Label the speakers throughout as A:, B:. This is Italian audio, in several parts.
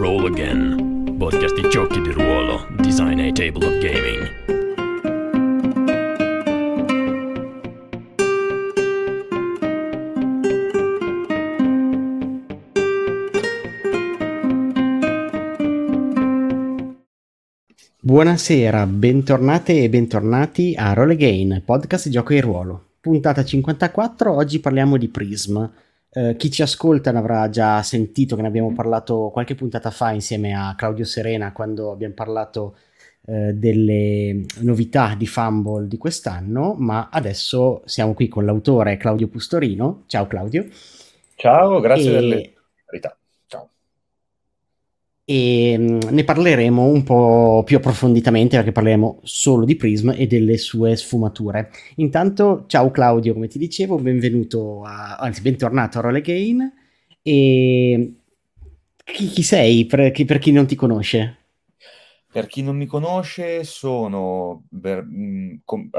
A: Roll Again, podcast di giochi di ruolo, design e table of gaming.
B: Buonasera, bentornate e bentornati a Roll Again, podcast di gioco di ruolo. Puntata 54, oggi parliamo di Prism. Eh, chi ci ascolta ne avrà già sentito che ne abbiamo parlato qualche puntata fa insieme a Claudio Serena quando abbiamo parlato eh, delle novità di Fumble di quest'anno, ma adesso siamo qui con l'autore Claudio Pustorino. Ciao Claudio.
C: Ciao, grazie e... delle verità
B: e mm, ne parleremo un po' più approfonditamente perché parleremo solo di Prism e delle sue sfumature. Intanto, ciao Claudio, come ti dicevo, benvenuto, a, anzi bentornato a Roll Again e chi, chi sei per chi, per chi, non ti conosce?
C: Per chi non mi conosce sono, per, mm, com,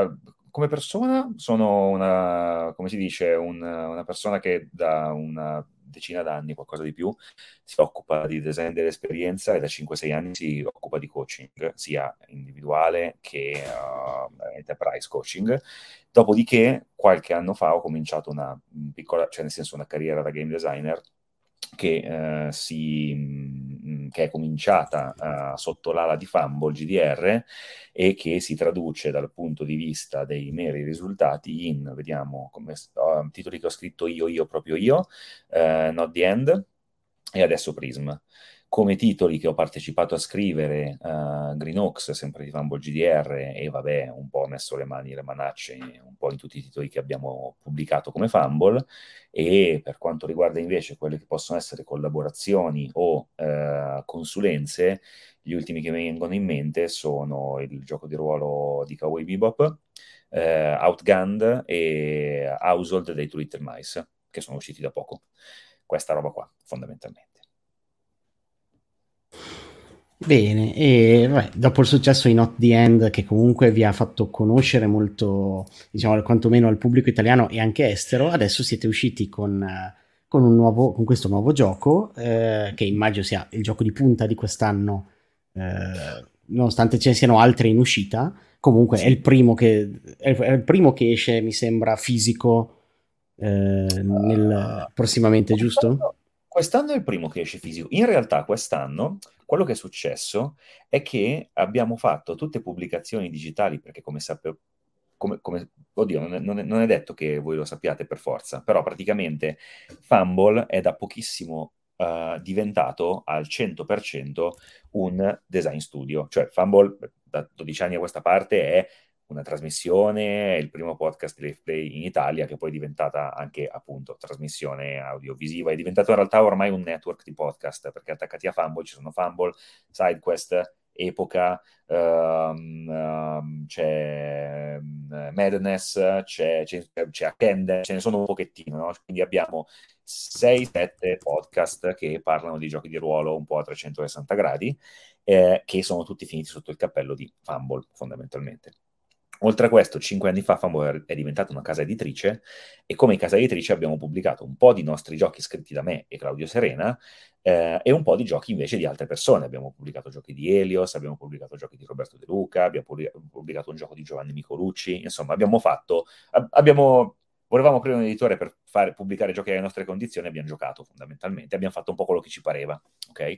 C: come persona, sono una, come si dice, un, una persona che da una decina d'anni, qualcosa di più, si occupa di design dell'esperienza e da 5-6 anni si occupa di coaching, sia individuale che uh, enterprise coaching. Dopodiché, qualche anno fa ho cominciato una piccola, cioè nel senso una carriera da game designer che, eh, si, che, è cominciata uh, sotto l'ala di Fumble GDR e che si traduce dal punto di vista dei meri risultati in, vediamo, come, uh, titoli che ho scritto io, io, proprio io, uh, Not the End e adesso Prism come titoli che ho partecipato a scrivere uh, Green Oaks, sempre di Fumble GDR, e vabbè, un po' ho messo le mani, le manacce un po' in tutti i titoli che abbiamo pubblicato come Fumble, e per quanto riguarda invece quelle che possono essere collaborazioni o uh, consulenze, gli ultimi che mi vengono in mente sono il gioco di ruolo di Cowboy Bebop, uh, Outgunned e Household dei Two Little Mice, che sono usciti da poco. Questa roba qua, fondamentalmente.
B: Bene, e beh, dopo il successo in Not the End, che comunque vi ha fatto conoscere molto, diciamo, quantomeno al pubblico italiano e anche estero, adesso siete usciti con, con, nuovo, con questo nuovo gioco, eh, che immagino sia il gioco di punta di quest'anno, eh, nonostante ce ne siano altri in uscita. Comunque è il primo che, è il primo che esce, mi sembra, fisico eh, nel, prossimamente, giusto?
C: Quest'anno è il primo che esce fisico. In realtà quest'anno quello che è successo è che abbiamo fatto tutte pubblicazioni digitali, perché come sapete, come, come, oddio, non è, non, è, non è, detto che voi lo sappiate per forza, però praticamente Fumble è da pochissimo uh, diventato al 100% un design studio. Cioè Fumble da 12 anni a questa parte è una trasmissione, il primo podcast di Life Play in Italia, che poi è diventata anche appunto trasmissione audiovisiva, è diventato in realtà ormai un network di podcast, perché attaccati a Fumble ci sono Fumble, SideQuest, Epoca, um, um, c'è um, Madness, c'è, c'è, c'è Akende, ce ne sono un pochettino, no? quindi abbiamo 6-7 podcast che parlano di giochi di ruolo un po' a 360 gradi, eh, che sono tutti finiti sotto il cappello di Fumble fondamentalmente. Oltre a questo, cinque anni fa Fumble è diventata una casa editrice e come casa editrice abbiamo pubblicato un po' di nostri giochi scritti da me e Claudio Serena eh, e un po' di giochi invece di altre persone. Abbiamo pubblicato giochi di Elios, abbiamo pubblicato giochi di Roberto De Luca, abbiamo pubblicato un gioco di Giovanni Micolucci, insomma abbiamo fatto, abbiamo, volevamo aprire un editore per fare, pubblicare giochi alle nostre condizioni, abbiamo giocato fondamentalmente, abbiamo fatto un po' quello che ci pareva, ok?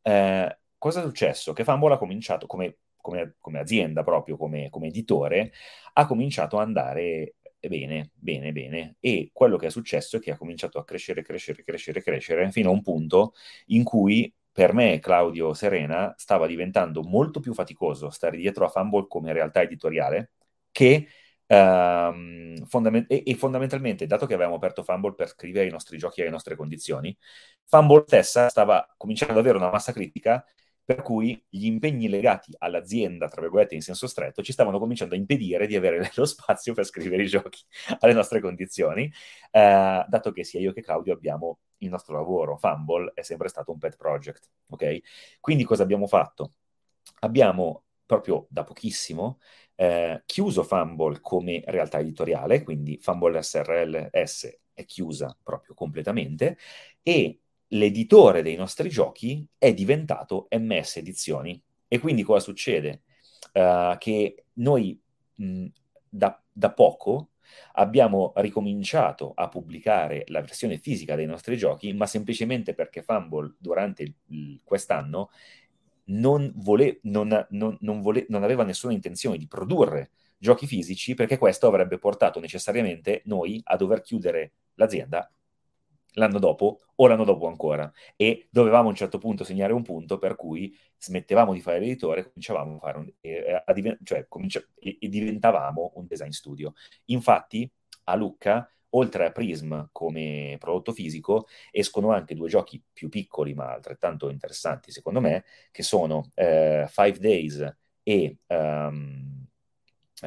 C: Eh, cosa è successo? Che Fumble ha cominciato come come, come azienda, proprio come, come editore, ha cominciato ad andare bene, bene, bene. E quello che è successo è che ha cominciato a crescere, crescere, crescere, crescere, fino a un punto in cui per me, Claudio Serena, stava diventando molto più faticoso stare dietro a Fumble come realtà editoriale che um, fondament- e, e, fondamentalmente, dato che avevamo aperto Fumble per scrivere i nostri giochi alle nostre condizioni, Fumble stessa stava cominciando ad avere una massa critica per cui gli impegni legati all'azienda, tra virgolette in senso stretto, ci stavano cominciando a impedire di avere lo spazio per scrivere i giochi alle nostre condizioni, eh, dato che sia io che Claudio abbiamo il nostro lavoro, Fumble è sempre stato un pet project, ok? Quindi cosa abbiamo fatto? Abbiamo proprio da pochissimo eh, chiuso Fumble come realtà editoriale, quindi Fumble SRLS è chiusa proprio completamente e l'editore dei nostri giochi è diventato MS Edizioni. E quindi cosa succede? Uh, che noi mh, da, da poco abbiamo ricominciato a pubblicare la versione fisica dei nostri giochi, ma semplicemente perché Fumble durante il, il, quest'anno non, vole, non, non, vole, non aveva nessuna intenzione di produrre giochi fisici perché questo avrebbe portato necessariamente noi a dover chiudere l'azienda l'anno dopo o l'anno dopo ancora. E dovevamo a un certo punto segnare un punto per cui smettevamo di fare l'editore cominciavamo a fare un, eh, a diven- cioè cominci- e, e diventavamo un design studio. Infatti a Lucca oltre a Prism come prodotto fisico, escono anche due giochi più piccoli ma altrettanto interessanti secondo me, che sono uh, Five Days e um, uh,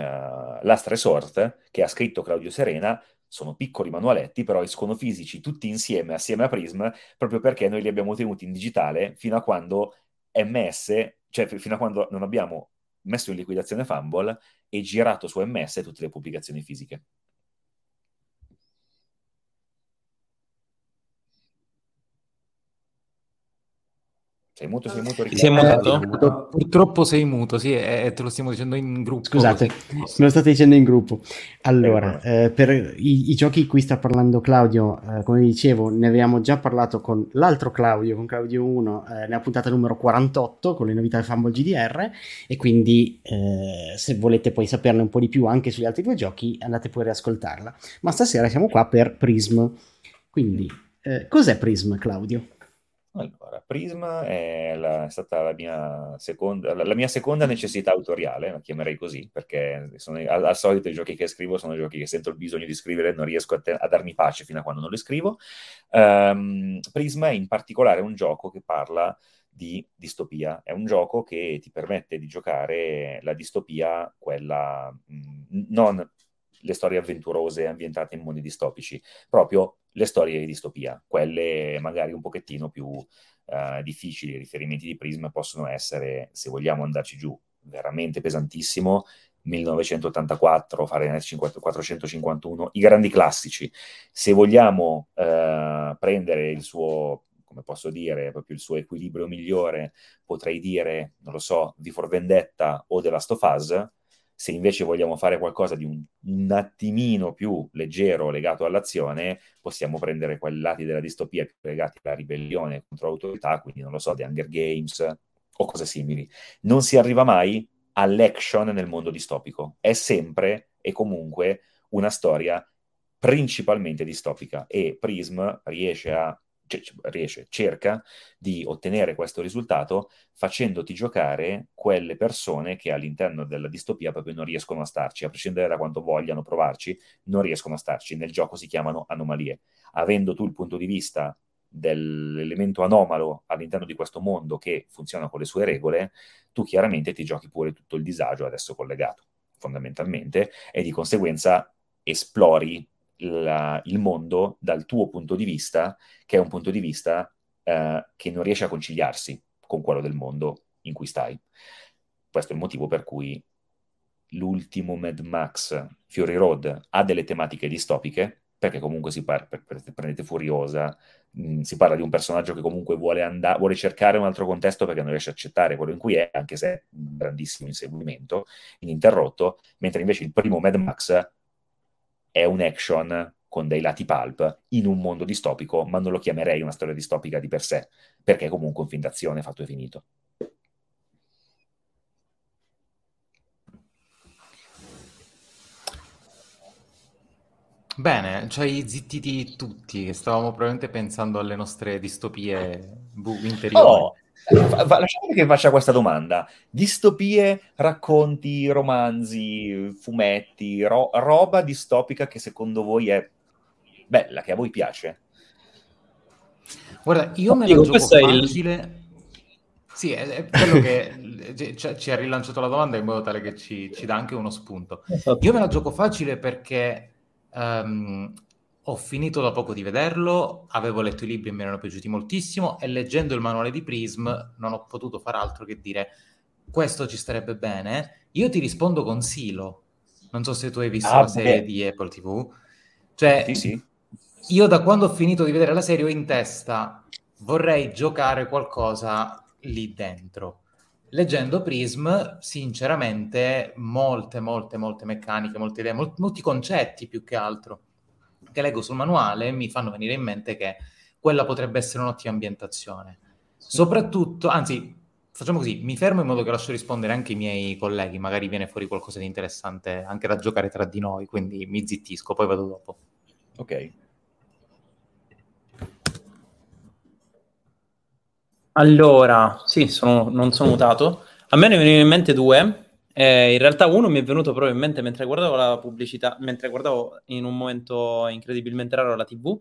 C: Last Resort, che ha scritto Claudio Serena, sono piccoli manualetti, però escono fisici tutti insieme, assieme a Prism, proprio perché noi li abbiamo tenuti in digitale fino a quando MS, cioè fino a quando non abbiamo messo in liquidazione Fumble e girato su MS tutte le pubblicazioni fisiche. Sei muto, sei muto,
D: Sei muto? Purtroppo sei muto, sì, e te lo stiamo dicendo in gruppo.
B: Scusate, così. me lo state dicendo in gruppo. Allora, eh, per i, i, giochi di cui sta parlando Claudio, eh, come dicevo, ne avevamo già parlato con l'altro Claudio, con Claudio 1, eh, nella puntata numero 48, con le novità del Fumble GDR, e quindi eh, se volete poi saperne un po' di più anche sugli altri due giochi, andate poi a riascoltarla. Ma stasera siamo qua per Prism. Quindi, eh, cos'è Prism, Claudio?
C: Allora, Prisma è, la, è stata la mia, seconda, la, la mia, seconda, necessità autoriale, la chiamerei così, perché sono, al, al, solito i giochi che scrivo sono giochi che sento il bisogno di scrivere e non riesco a, te, a, darmi pace fino a quando non li scrivo. Um, Prisma è in particolare un gioco che parla di distopia, è un gioco che ti permette di giocare la distopia, quella mh, non le storie avventurose ambientate in mondi distopici, proprio le storie di distopia, quelle magari un pochettino più uh, difficili, i riferimenti di Prisma possono essere, se vogliamo andarci giù, veramente pesantissimo, 1984, Fahrenheit 451, i grandi classici. Se vogliamo uh, prendere il suo, come posso dire, proprio il suo equilibrio migliore, potrei dire, non lo so, di For Vendetta o The Last of Us, se invece vogliamo fare qualcosa di un, un, attimino più leggero legato all'azione, possiamo prendere quei lati della distopia più legati alla ribellione contro l'autorità, quindi non lo so, The Hunger Games o cose simili. Non si arriva mai all'action nel mondo distopico, è sempre e comunque una storia principalmente distopica e Prism riesce a riesce, cerca di ottenere questo risultato facendoti giocare quelle persone che all'interno della distopia proprio non riescono a starci, a prescindere da quanto vogliano provarci, non riescono a starci. Nel gioco si chiamano anomalie. Avendo tu il punto di vista dell'elemento anomalo all'interno di questo mondo che funziona con le sue regole, tu chiaramente ti giochi pure tutto il disagio adesso collegato, fondamentalmente, e di conseguenza esplori la, il mondo dal tuo punto di vista, che è un punto di vista eh, che non riesce a conciliarsi con quello del mondo in cui stai. Questo è il motivo per cui l'ultimo Mad Max Fury Road ha delle tematiche distopiche, perché comunque si parla, prendete Furiosa, mh, mm, si parla di un personaggio che comunque vuole, andare, vuole cercare un altro contesto perché non riesce a accettare quello in cui è, anche se è un grandissimo inseguimento, ininterrotto, mentre invece il primo Mad Max è un action con dei lati pulp in un mondo distopico, ma non lo chiamerei una storia distopica di per sé, perché comunque un film d'azione fatto e finito.
D: Bene, ci hai zittiti tutti, stavamo probabilmente pensando alle nostre distopie interiori.
C: Oh, lasciate che faccia questa domanda. Distopie, racconti, romanzi, fumetti, ro- roba distopica che secondo voi è bella, che a voi piace?
D: Guarda, io me la gioco facile... Il... Sì, è, è quello che ci ha rilanciato la domanda in modo tale che ci, ci dà anche uno spunto. Esatto. Io me la gioco facile perché um, ho finito da poco di vederlo, avevo letto i libri e mi erano piaciuti moltissimo e leggendo il manuale di Prism non ho potuto far altro che dire questo ci starebbe bene. Io ti rispondo con Silo. Non so se tu hai visto ah, la serie beh. di Apple TV. Cioè, sì, sì. io da quando ho finito di vedere la serie ho in testa vorrei giocare qualcosa lì dentro. Leggendo Prism, sinceramente, molte, molte, molte meccaniche, molte idee, molti, molti concetti più che altro che leggo sul manuale mi fanno venire in mente che quella potrebbe essere un'ottima ambientazione. Soprattutto, anzi, facciamo così, mi fermo in modo che lascio rispondere anche i miei colleghi, magari viene fuori qualcosa di interessante anche da giocare tra di noi, quindi mi zittisco, poi vado dopo.
C: Ok.
E: Allora, sì, sono, non sono mutato. A me ne venivano in mente due. Eh, in realtà uno mi è venuto proprio in mente mentre guardavo la pubblicità, mentre guardavo in un momento incredibilmente raro la TV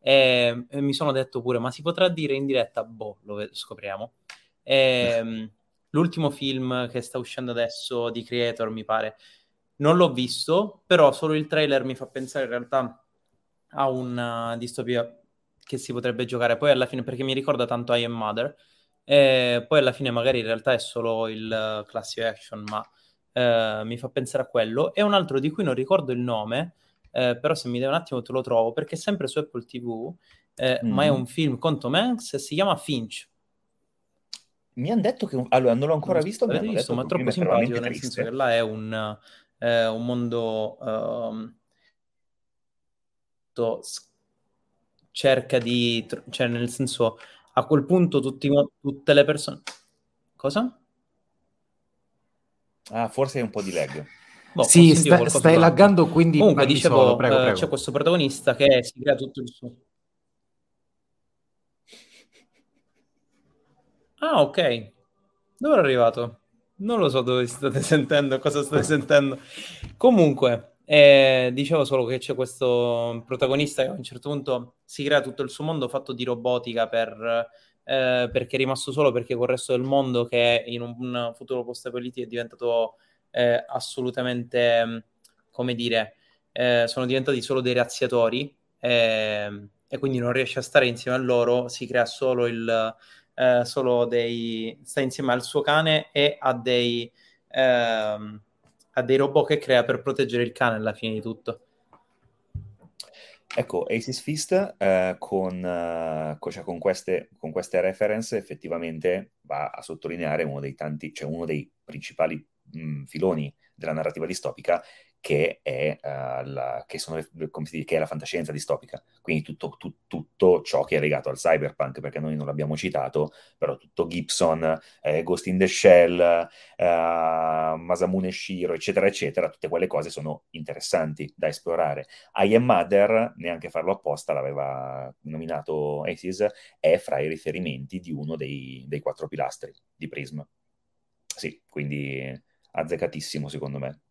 E: e, e mi sono detto pure, ma si potrà dire in diretta? Boh, lo scopriamo. E, ehm, l'ultimo film che sta uscendo adesso di Creator, mi pare, non l'ho visto, però solo il trailer mi fa pensare in realtà a una distopia che si potrebbe giocare poi alla fine, perché mi ricorda tanto I Am Mother, e poi alla fine magari in realtà è solo il classic action, ma eh, mi fa pensare a quello. E un altro di cui non ricordo il nome, eh, però se mi dai un attimo te lo trovo, perché è sempre su Apple TV, eh, mm. ma è mm. un film con Tom Hanks si chiama Finch.
C: Mi hanno detto che... Allora, non l'ho ancora non visto,
E: visto, visto ma è troppo simpatico, nel senso che là è un, eh, un mondo... Um, cerca di, cioè nel senso, a quel punto tutti, tutte le persone... Cosa?
C: Ah, forse è un po' di lag.
D: Boh, sì, sta, stai laggando, quindi
E: Comunque, dicevo, solo, prego, prego. c'è questo protagonista che si crea tutto il suo... Ah, ok. Dove è arrivato? Non lo so dove state sentendo, cosa state sentendo. Comunque, e dicevo solo che c'è questo protagonista che a un certo punto si crea tutto il suo mondo fatto di robotica per, eh, perché è rimasto solo perché col resto del mondo che in un, futuro post-apocalyptico è diventato eh, assolutamente, come dire, eh, sono diventati solo dei razziatori ehm, e quindi non riesce a stare insieme a loro, si crea solo il... Eh, solo dei sta insieme al suo cane e a dei ehm, ha dei robot che crea per proteggere il cane alla fine di tutto.
C: Ecco, Aces Fist eh, con, eh, cioè con, queste, con, queste, reference effettivamente va a sottolineare uno dei tanti, cioè uno dei principali mh, filoni della narrativa distopica che è, uh, la, che, sono, dice, che è, la fantascienza distopica, quindi tutto, tu, tutto, ciò che è legato al cyberpunk, perché noi non l'abbiamo citato, però tutto Gibson, eh, Ghost in the Shell, uh, Masamune Shiro, eccetera, eccetera, tutte quelle cose sono interessanti da esplorare. I Am Mother, neanche farlo apposta, l'aveva nominato Aces, è fra i riferimenti di uno dei, dei quattro pilastri di Prism. Sì, quindi azzeccatissimo secondo me.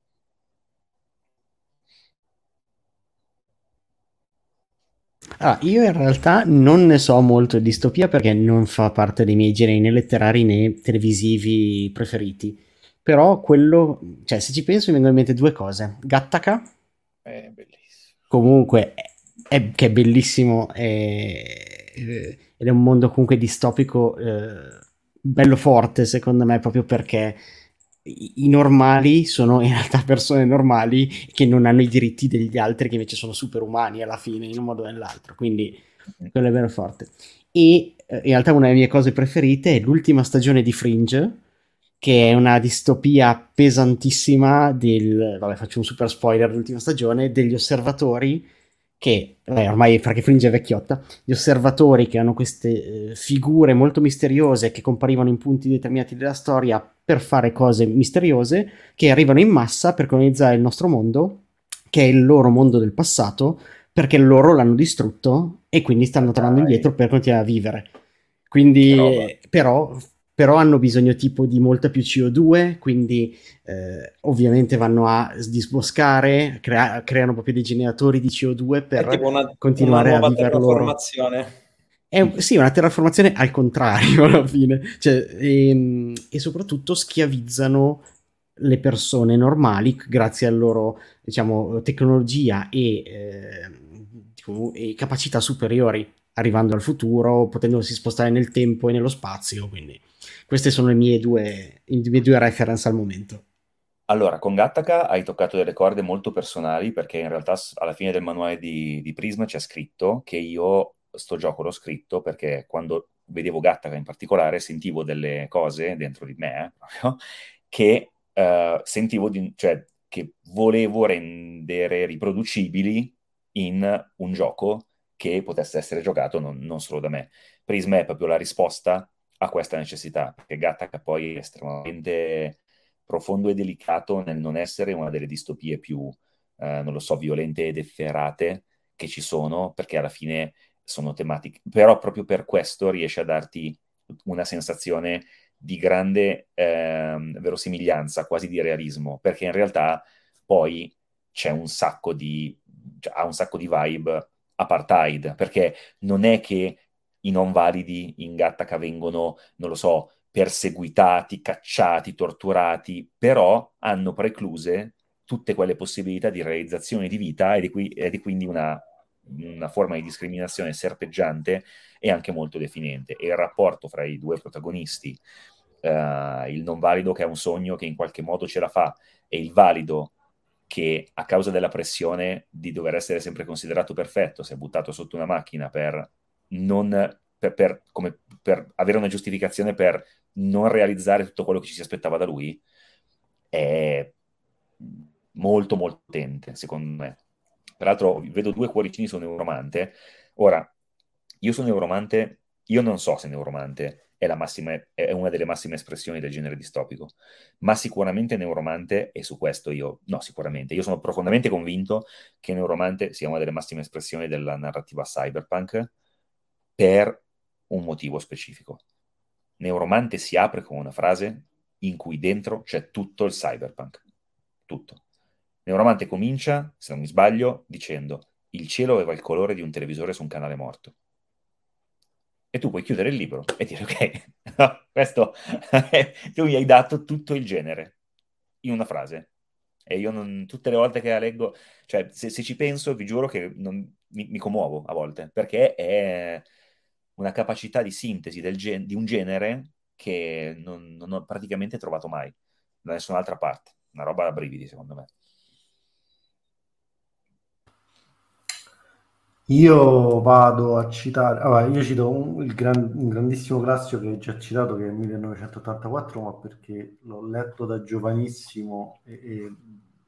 B: Ah, io in realtà non ne so molto di distopia perché non fa parte dei miei generi né letterari né televisivi preferiti. Però quello, cioè se ci penso mi vengono in mente due cose. Gattaca.
C: È bellissimo.
B: Comunque, è, è, che è bellissimo è, ed è un mondo comunque distopico eh, bello forte secondo me proprio perché i normali sono in realtà persone normali che non hanno i diritti degli altri che invece sono superumani alla fine in un modo o nell'altro. Quindi quello è vero forte. E eh, in realtà una delle mie cose preferite è l'ultima stagione di Fringe che è una distopia pesantissima del vabbè faccio un super spoiler dell'ultima stagione degli osservatori che beh, ormai perché Fringe è vecchiotta, gli osservatori che hanno queste eh, figure molto misteriose che comparivano in punti determinati della storia per fare cose misteriose, che arrivano in massa per colonizzare il nostro mondo, che è il loro mondo del passato, perché loro l'hanno distrutto e quindi stanno tornando indietro per continuare a vivere. Quindi, però, però hanno bisogno tipo di molta più CO2, quindi eh, ovviamente vanno a disboscare, crea- creano proprio dei generatori di CO2 per una, continuare una a vivere loro. È, sì, una terraformazione al contrario alla fine, cioè, e, ehm, e, soprattutto schiavizzano le persone normali grazie alla loro diciamo, tecnologia e, eh, e capacità superiori arrivando al futuro, potendosi spostare nel tempo e nello spazio, quindi queste sono le mie due, le mie due reference al momento.
C: Allora, con Gattaca hai toccato delle corde molto personali perché in realtà alla fine del manuale di, di Prisma c'è scritto che io sto gioco l'ho scritto perché quando vedevo Gattaca in particolare sentivo delle cose dentro di me eh, che uh, sentivo di, cioè, che volevo rendere riproducibili in un gioco che potesse essere giocato non, non solo da me. Prisma è proprio la risposta a questa necessità, perché Gattaca poi è estremamente profondo e delicato nel non essere una delle distopie più, eh, non lo so, violente ed efferate che ci sono, perché alla fine sono tematiche, però proprio per questo riesce a darti una sensazione di grande eh, verosimiglianza, quasi di realismo, perché in realtà poi c'è un sacco di, cioè, ha un sacco di vibe apartheid, perché non è che i non validi in Gattaca vengono, non lo so, perseguitati, cacciati, torturati, però hanno precluse tutte quelle possibilità di realizzazione di vita ed è, qui, ed è quindi una, una, forma di discriminazione serpeggiante e anche molto definente. E il rapporto fra i due protagonisti, uh, il non valido che ha un sogno che in qualche modo ce la fa e il valido che a causa della pressione di dover essere sempre considerato perfetto si è buttato sotto una macchina per, non, per, per, come, per avere una giustificazione per non realizzare tutto quello che ci si aspettava da lui, è molto molto potente, secondo me. Peraltro vedo due cuoricini su Neuromante. Ora, io sono Neuromante, io non so se Neuromante è, massima, è, una delle massime espressioni del genere distopico, ma sicuramente Neuromante, e su questo io, no sicuramente, io sono profondamente convinto che Neuromante sia una delle massime espressioni della narrativa cyberpunk per un motivo specifico. Neuromante si apre con una frase in cui dentro c'è tutto il cyberpunk, tutto. Neuromante comincia, se non mi sbaglio, dicendo il cielo aveva il colore di un televisore su un canale morto e tu puoi chiudere il libro e dire ok, questo tu mi hai dato tutto il genere in una frase. E io non, tutte le volte che la leggo, cioè se, se ci penso vi giuro che non, mi, mi, commuovo a volte, perché è una capacità di sintesi gen- di un genere che non, non ho praticamente trovato mai da nessun'altra parte. Una roba da brividi, secondo me.
F: Io vado a citare, allora, io cito un, gran, un, grandissimo classico che hai già citato, che è 1984, ma perché l'ho letto da giovanissimo e, e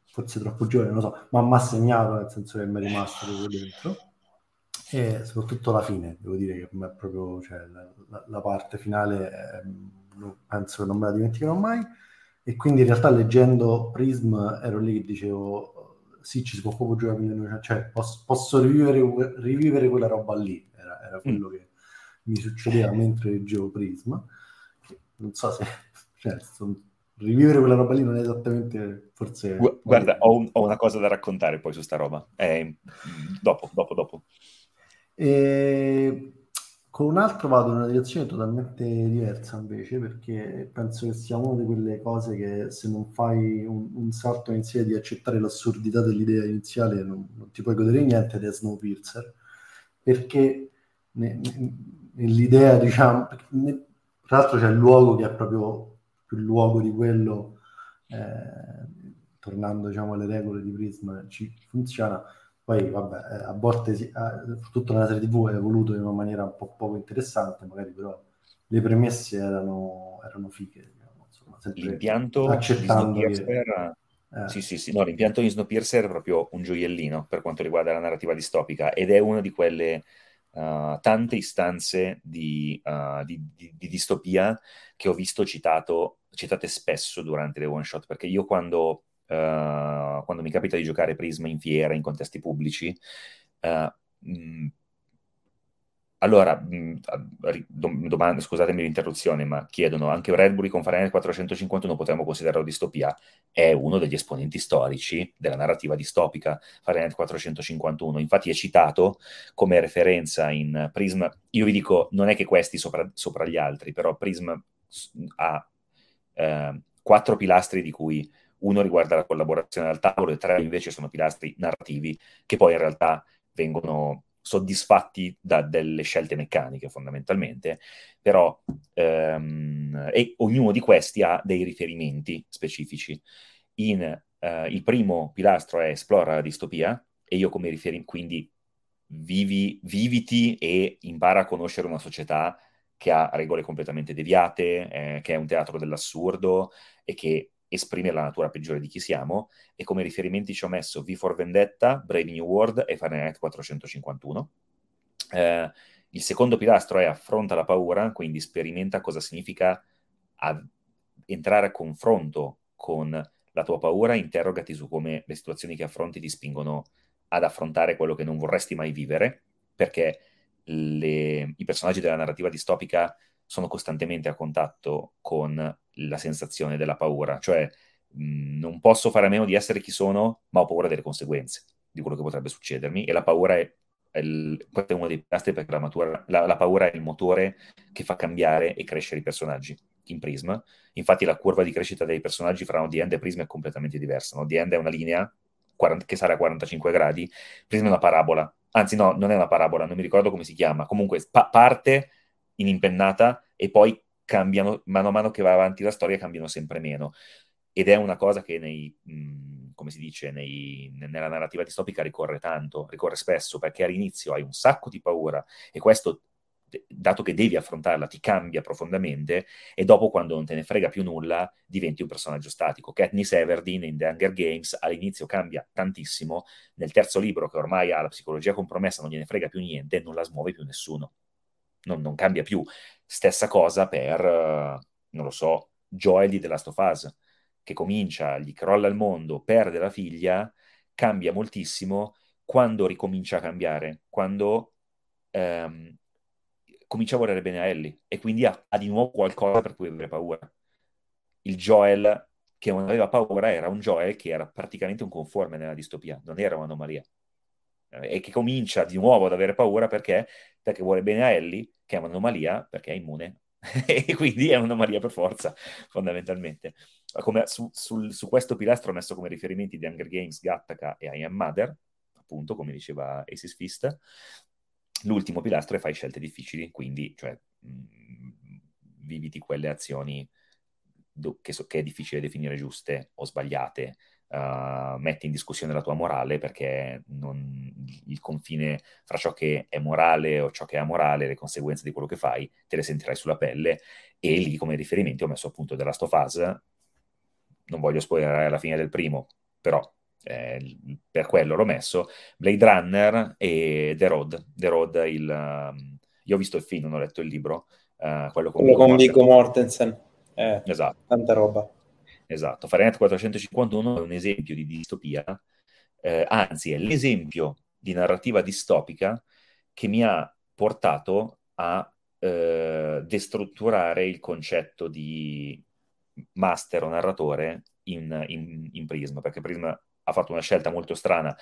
F: forse troppo giovane, non lo so, ma mi ha segnato nel senso che mi è rimasto proprio dentro. E soprattutto la fine, devo dire che è proprio cioè, la, la, parte finale, eh, penso che non me la dimenticherò mai. E quindi in realtà leggendo Prism ero lì che dicevo sì, ci si può proprio giocare 1900, cioè posso, posso rivivere, rivivere, quella roba lì, era, era quello mm. che mi succedeva mentre leggevo Prisma, che non so se, cioè, sono, rivivere quella roba lì non è esattamente, forse...
C: Guarda, ho, un, ho, una cosa da raccontare poi su sta roba, eh, dopo, dopo, dopo.
F: E con un altro vado in una direzione totalmente diversa invece, perché penso che sia una di quelle cose che se non fai un, un salto iniziale di accettare l'assurdità dell'idea iniziale non, non ti puoi godere niente ed è Snowpiercer, perché ne, ne, nell'idea, diciamo, ne, tra l'altro c'è il luogo che è proprio più luogo di quello, eh, tornando diciamo alle regole di Prisma, ci funziona poi, vabbè, eh, a volte si, eh, tutta una serie TV è evoluto in una maniera un po' poco interessante, magari però le premesse erano, erano fighe. Diciamo, insomma,
C: l'impianto accettando di Snowpiercer, che... eh. sì, sì, sì, no, l'impianto di Snowpiercer è proprio un gioiellino per quanto riguarda la narrativa distopica ed è una di quelle uh, tante istanze di, uh, di, di, di, distopia che ho visto citato, citate spesso durante le one shot, perché io quando uh, quando mi capita di giocare Prisma in fiera, in contesti pubblici, uh, mh, allora, mh, domanda, scusatemi l'interruzione, ma chiedono anche Redbury con Fahrenheit 451 potremmo considerarlo distopia? È uno degli esponenti storici della narrativa distopica, Fahrenheit 451. Infatti è citato come referenza in Prism. Io vi dico, non è che questi sopra, sopra gli altri, però Prism ha eh, quattro pilastri di cui uno riguarda la collaborazione al tavolo e tre invece sono pilastri narrativi che poi in realtà vengono soddisfatti da delle scelte meccaniche fondamentalmente, però ehm, e ognuno di questi ha dei riferimenti specifici. In, eh, il primo pilastro è esplora la distopia e io come riferimento, quindi vivi, viviti e impara a conoscere una società che ha regole completamente deviate, eh, che è un teatro dell'assurdo e che esprime la natura peggiore di chi siamo. E come riferimenti ci ho messo V for Vendetta, Brave New World e Fahrenheit 451. Eh, il secondo pilastro è affronta la paura, quindi sperimenta cosa significa entrare a confronto con la tua paura, interrogati su come le situazioni che affronti ti spingono ad affrontare quello che non vorresti mai vivere, perché le, i personaggi della narrativa distopica sono costantemente a contatto con la sensazione della paura, cioè mh, non posso fare a meno di essere chi sono, ma ho paura delle conseguenze di quello che potrebbe succedermi e la paura è, è il, è uno dei pilastri perché la, matura, la, la, paura è il motore che fa cambiare e crescere i personaggi in Prism. Infatti la curva di crescita dei personaggi fra ODN e Prism è completamente diversa. ODN è una linea 40, che sale a 45 gradi, Prism è una parabola anzi no, non è una parabola, non mi ricordo come si chiama, comunque pa- parte in impennata e poi cambiano, mano a mano che va avanti la storia, cambiano sempre meno. Ed è una cosa che nei, mh, come si dice, nei, nella narrativa distopica ricorre tanto, ricorre spesso, perché all'inizio hai un sacco di paura e questo dato che devi affrontarla, ti cambia profondamente e dopo quando non te ne frega più nulla diventi un personaggio statico. Katniss Everdeen in The Hunger Games all'inizio cambia tantissimo, nel terzo libro che ormai ha la psicologia compromessa, non gliene frega più niente, non la smuove più nessuno. Non, non cambia più. Stessa cosa per, uh, non lo so, Joel di The Last of Us, che comincia, gli crolla il mondo, perde la figlia, cambia moltissimo quando ricomincia a cambiare, quando um, comincia a volere bene a Ellie e quindi ha, ha, di nuovo qualcosa per cui avere paura. Il Joel che non aveva paura era un Joel che era praticamente un conforme nella distopia, non era un'anomalia. Eh, e che comincia di nuovo ad avere paura perché? Perché vuole bene a Ellie, che è un'anomalia perché è immune. e quindi è un'anomalia per forza, fondamentalmente. Come, su, sul, su, questo pilastro ho messo come riferimenti di Hunger Games, Gattaca e I Am Mother, appunto, come diceva Aces Fist, L'ultimo pilastro è fai scelte difficili, quindi cioè, mh, mm, viviti quelle azioni do- che, so- che, è difficile definire giuste o sbagliate, uh, metti in discussione la tua morale perché non, il confine fra ciò che è morale o ciò che è amorale, le conseguenze di quello che fai, te le sentirai sulla pelle e lì come riferimenti ho messo appunto The Last of Us, non voglio spoilerare la fine del primo, però eh, per quello l'ho messo, Blade Runner e The Road. The Road, il, um, io ho visto il film, non ho letto il libro, uh, quello con,
E: quello con Viggo Mortensen. Eh, esatto. Tanta roba.
C: Esatto, Fahrenheit 451 è un esempio di distopia, eh, anzi è l'esempio di narrativa distopica che mi ha portato a eh, destrutturare il concetto di master o narratore in, in, in Prisma, perché Prisma ha fatto una scelta molto strana,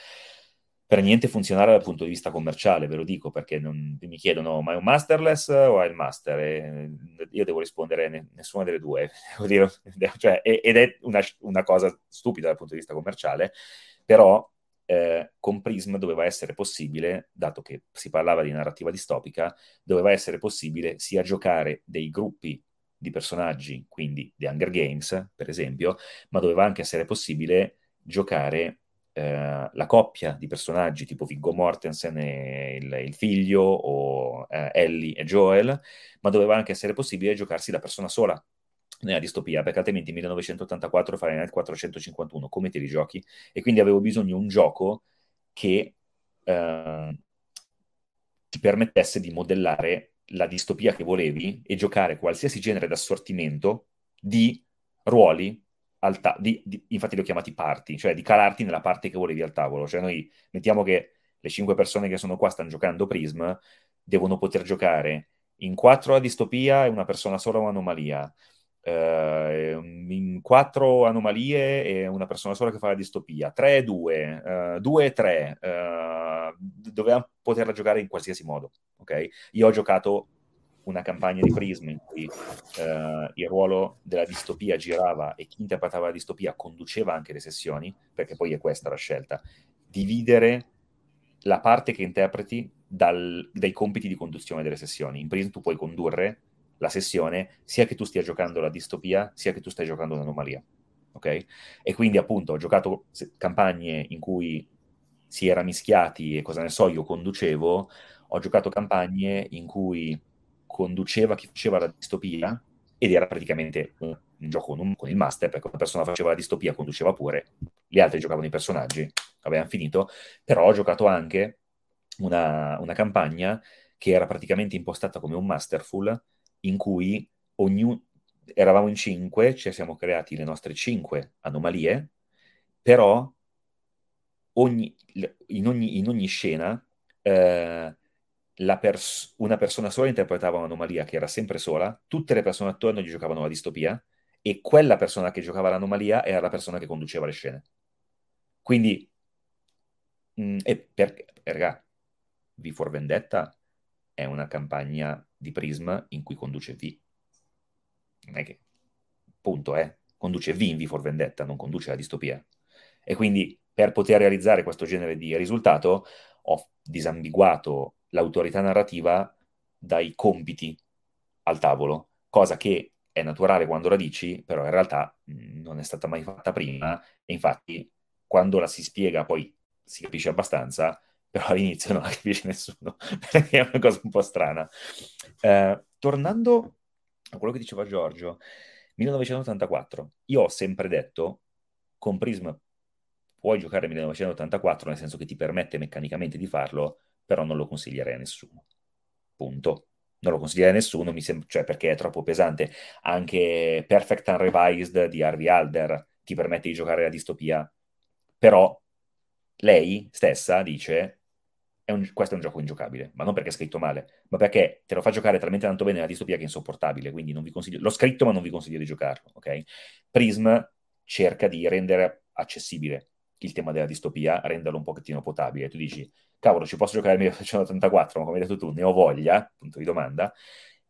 C: per niente funzionale dal punto di vista commerciale, ve lo dico, perché non, mi chiedono ma è un masterless o è il master? E io devo rispondere ne, nessuna delle due, cioè, ed è una, una, cosa stupida dal punto di vista commerciale, però eh, con Prism doveva essere possibile, dato che si parlava di narrativa distopica, doveva essere possibile sia giocare dei gruppi di personaggi, quindi The Hunger Games, per esempio, ma doveva anche essere possibile giocare eh, la coppia di personaggi tipo Viggo Mortensen e il, il figlio o eh, Ellie e Joel, ma doveva anche essere possibile giocarsi da persona sola nella distopia, perché altrimenti 1984 Fahrenheit 451, come te li giochi? E quindi avevo bisogno di un gioco che eh, ti permettesse di modellare la distopia che volevi e giocare qualsiasi genere d'assortimento di ruoli ta- di, di, infatti li ho chiamati party, cioè di calarti nella parte che volevi al tavolo. Cioè noi mettiamo che le cinque persone che sono qua stanno giocando Prism, devono poter giocare in quattro a distopia e una persona sola a un'anomalia. Uh, in quattro anomalie e una persona sola che fa la distopia, 3 e 2, 2 e 3, uh, dovevamo poterla giocare in qualsiasi modo. ok? Io ho giocato una campagna di Prism in cui eh, il ruolo della distopia girava e chi interpretava la distopia conduceva anche le sessioni, perché poi è questa la scelta, dividere la parte che interpreti dal, dai compiti di conduzione delle sessioni. In Prism tu puoi condurre la sessione sia che tu stia giocando la distopia, sia che tu stai giocando un'anomalia. Ok? E quindi appunto ho giocato campagne in cui si era mischiati e cosa ne so, io conducevo, ho giocato campagne in cui conduceva chi faceva la distopia ed era praticamente un, un gioco con, un, con, il master, perché una persona faceva la distopia, conduceva pure, gli altri giocavano i personaggi, avevano finito, però ho giocato anche una, una campagna che era praticamente impostata come un masterful, in cui ognuno, eravamo in cinque, ci siamo creati le nostre cinque anomalie, però ogni, in, ogni, in, ogni, scena eh, pers- una persona sola interpretava un'anomalia che era sempre sola, tutte le persone attorno gli giocavano la distopia e quella persona che giocava l'anomalia era la persona che conduceva le scene. Quindi, mh, mm, e per, raga, V for Vendetta è una campagna di Prism in cui conduce V. Non è che, punto, eh. Conduce V in V for Vendetta, non conduce la distopia. E quindi, per poter realizzare questo genere di risultato, ho disambiguato l'autorità narrativa dai compiti al tavolo, cosa che è naturale quando la dici, però in realtà non è stata mai fatta prima e infatti quando la si spiega poi si capisce abbastanza, però all'inizio non la capisce nessuno, è una cosa un po' strana. Eh, tornando a quello che diceva Giorgio, 1984, io ho sempre detto, con Prism puoi giocare 1984, nel senso che ti permette meccanicamente di farlo, però non lo consiglierei a nessuno. Punto. Non lo consiglierei a nessuno, mi sem- cioè perché è troppo pesante. Anche Perfect Unrevised di Harvey Alder ti permette di giocare la distopia, però lei stessa dice un, questo è un gioco ingiocabile, ma non perché è scritto male, ma perché te lo fa giocare talmente tanto bene la distopia che è insopportabile, quindi non vi consiglio, l'ho scritto ma non vi consiglio di giocarlo, ok? Prism cerca di rendere accessibile il tema della distopia, renderlo un pochettino potabile. Tu dici, cavolo, ci posso giocare nel 1984, ma come hai detto tu, ne ho voglia, punto di domanda.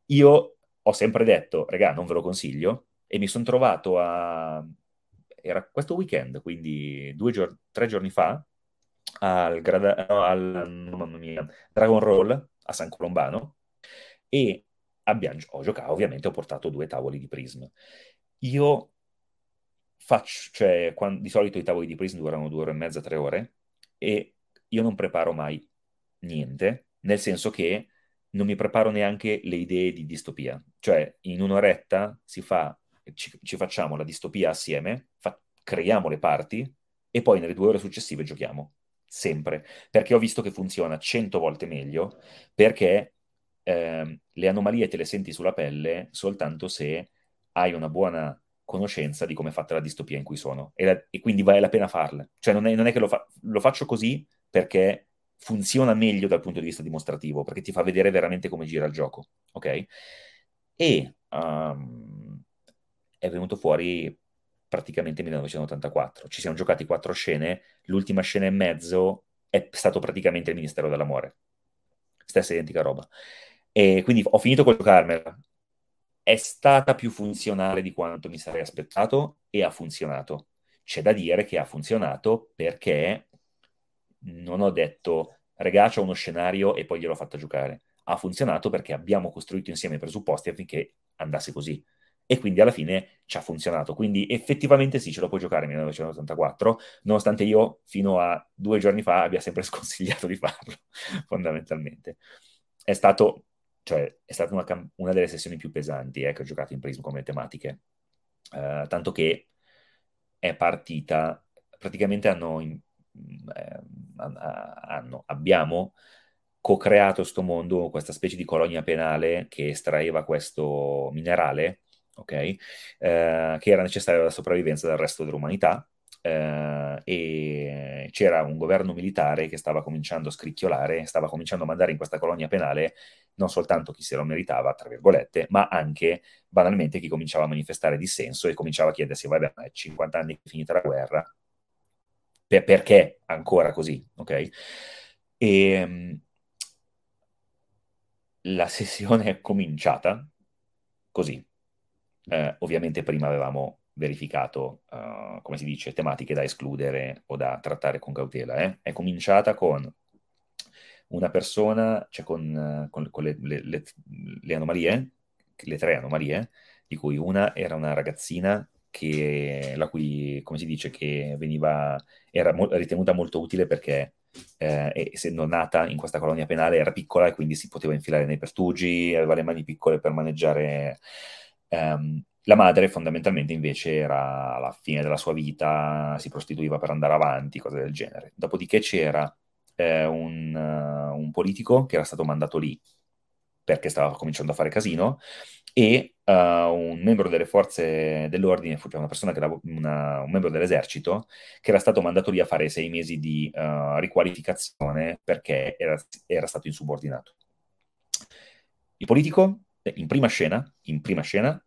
C: Io ho sempre detto, regà, non ve lo consiglio, e mi sono trovato a... Era questo weekend, quindi giorni, tre giorni fa, al, grada- al mia, Dragon Roll a San Colombano e abbiamo, ho giocato, ovviamente ho portato due tavoli di Prism. Io faccio, cioè, quando, di solito i tavoli di Prism durano due ore e mezza, tre ore e io non preparo mai niente, nel senso che non mi preparo neanche le idee di distopia. Cioè, in un'oretta si fa, ci, ci facciamo la distopia assieme, fa, creiamo le parti e poi nelle due ore successive giochiamo sempre, perché ho visto che funziona cento volte meglio, perché eh, le anomalie te le senti sulla pelle soltanto se hai una buona conoscenza di come è fatta la distopia in cui sono, e, la, e quindi vale la pena farle. Cioè non è, non è che lo, fa, lo faccio così perché funziona meglio dal punto di vista dimostrativo, perché ti fa vedere veramente come gira il gioco, ok? E um, è venuto fuori praticamente 1984. Ci siamo giocati quattro scene, l'ultima scena e mezzo è stato praticamente il Ministero dell'Amore. Stessa identica roba. E quindi ho finito con giocarmela. È stata più funzionale di quanto mi sarei aspettato e ha funzionato. C'è da dire che ha funzionato perché non ho detto, regà, c'è uno scenario e poi gliel'ho fatta giocare. Ha funzionato perché abbiamo costruito insieme i presupposti affinché andasse così e quindi alla fine ci ha funzionato. Quindi effettivamente sì, ce lo puoi giocare nel 1984, nonostante io fino a due giorni fa abbia sempre sconsigliato di farlo, fondamentalmente. È stato, cioè, è stata una, una, delle sessioni più pesanti eh, che ho giocato in Prism come tematiche, uh, tanto che è partita, praticamente hanno, eh, hanno abbiamo co-creato questo mondo, questa specie di colonia penale che estraeva questo minerale ok? Eh, che era necessaria alla sopravvivenza del resto dell'umanità. Eh, e c'era un governo militare che stava cominciando a scricchiolare, stava cominciando a mandare in questa colonia penale non soltanto chi se lo meritava, tra virgolette, ma anche banalmente chi cominciava a manifestare dissenso e cominciava a chiedersi, vabbè, ma è 50 anni finita la guerra, per, perché ancora così, ok? E ehm, la sessione è cominciata così, eh, ovviamente prima avevamo verificato, uh, come si dice, tematiche da escludere o da trattare con cautela. Eh? È cominciata con una persona, cioè con, con, con le, le, le, le, anomalie, le tre anomalie, di cui una era una ragazzina che, la cui, come si dice, che veniva, era mo- ritenuta molto utile perché eh, essendo nata in questa colonia penale era piccola e quindi si poteva infilare nei pertugi, aveva le mani piccole per maneggiare. Ehm, la madre fondamentalmente invece era alla fine della sua vita, si prostituiva per andare avanti, cose del genere. Dopodiché c'era eh, un, uh, un politico che era stato mandato lì perché stava cominciando a fare casino, e uh, un membro delle forze dell'ordine, cioè una persona che era una, un membro dell'esercito, che era stato mandato lì a fare sei mesi di uh, riqualificazione perché era, era, stato insubordinato. Il politico, in prima scena, in prima scena,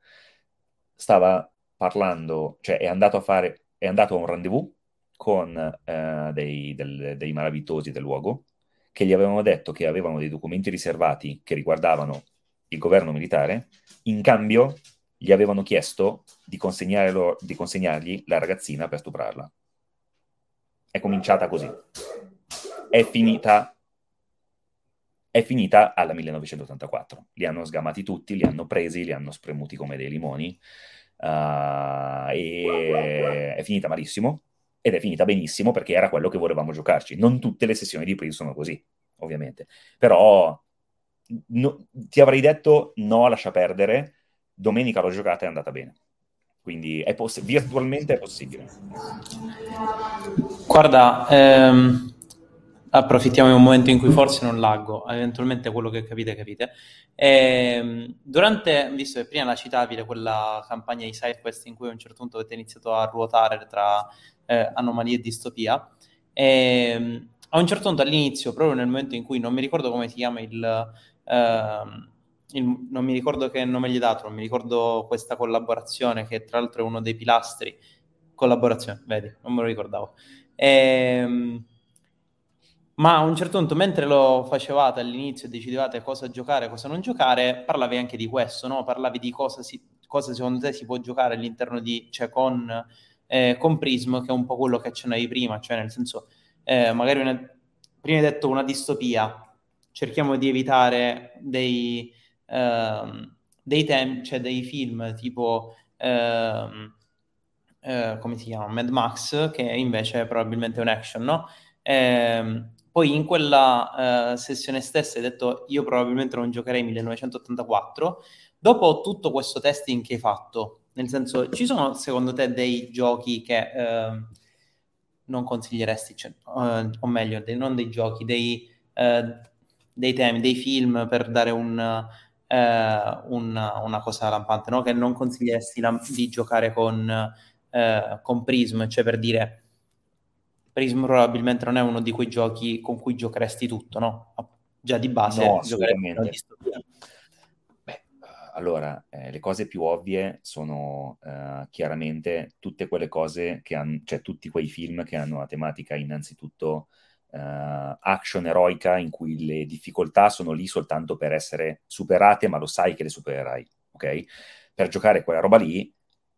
C: stava parlando, cioè è andato a fare, è andato a un rendezvous con uh, dei, del, dei malavitosi del luogo, che gli avevano detto che avevano dei documenti riservati che riguardavano il governo militare, in cambio gli avevano chiesto di, di consegnargli la ragazzina per stuprarla. È cominciata così. È finita, è finita alla 1984. Li hanno sgamati tutti, li hanno presi, li hanno spremuti come dei limoni uh, e è finita malissimo ed è finita benissimo perché era quello che volevamo giocarci. Non tutte le sessioni di Prince sono così, ovviamente. Però no, ti avrei detto no, lascia perdere. Domenica l'ho giocata e è andata bene. Quindi è poss- virtualmente è possibile.
E: Guarda, ehm, approfittiamo di un momento in cui forse non laggo, eventualmente quello che capite, capite. Ehm, durante, visto che prima la citavi, quella campagna di SideQuest in cui a un certo punto avete iniziato a ruotare tra eh, anomalie e distopia. E, ehm, a un certo punto all'inizio, proprio nel momento in cui non mi ricordo come si chiama il, uh, il non mi ricordo che nome gli è dato, non mi ricordo questa collaborazione che tra l'altro è uno dei pilastri. Collaborazione, vedi, non me lo ricordavo. E, ehm, ma a un certo punto, mentre lo facevate all'inizio e decidevate cosa giocare, cosa non giocare, parlavi anche di questo, no? Parlavi di cosa, si, cosa secondo te si può giocare all'interno di, cioè con eh, con Prism, che è un po' quello che accennavi prima, cioè nel senso, eh, magari una, prima hai detto una distopia, cerchiamo di evitare dei, uh, dei temi, cioè dei film tipo, uh, uh, come si chiama, Mad Max, che invece è probabilmente un action, no? Eh, poi in quella uh, sessione stessa hai detto io probabilmente non giocherei 1984. Dopo tutto questo testing che hai fatto, nel senso, ci sono secondo te dei giochi che eh, non consiglieresti, cioè, eh, o meglio, dei, non dei giochi, dei, eh, dei, temi, dei film per dare un, eh, una, una, cosa lampante, no? che non consiglieresti la, di giocare con, eh, con Prism, cioè per dire Prism probabilmente non è uno di quei giochi con cui giocheresti tutto, no? Già di base
C: no, giocheresti distopia allora, eh, le cose più ovvie sono eh, chiaramente tutte quelle cose che hanno, cioè tutti quei film che hanno una tematica innanzitutto eh, action eroica in cui le difficoltà sono lì soltanto per essere superate, ma lo sai che le supererai, ok? Per giocare quella roba lì,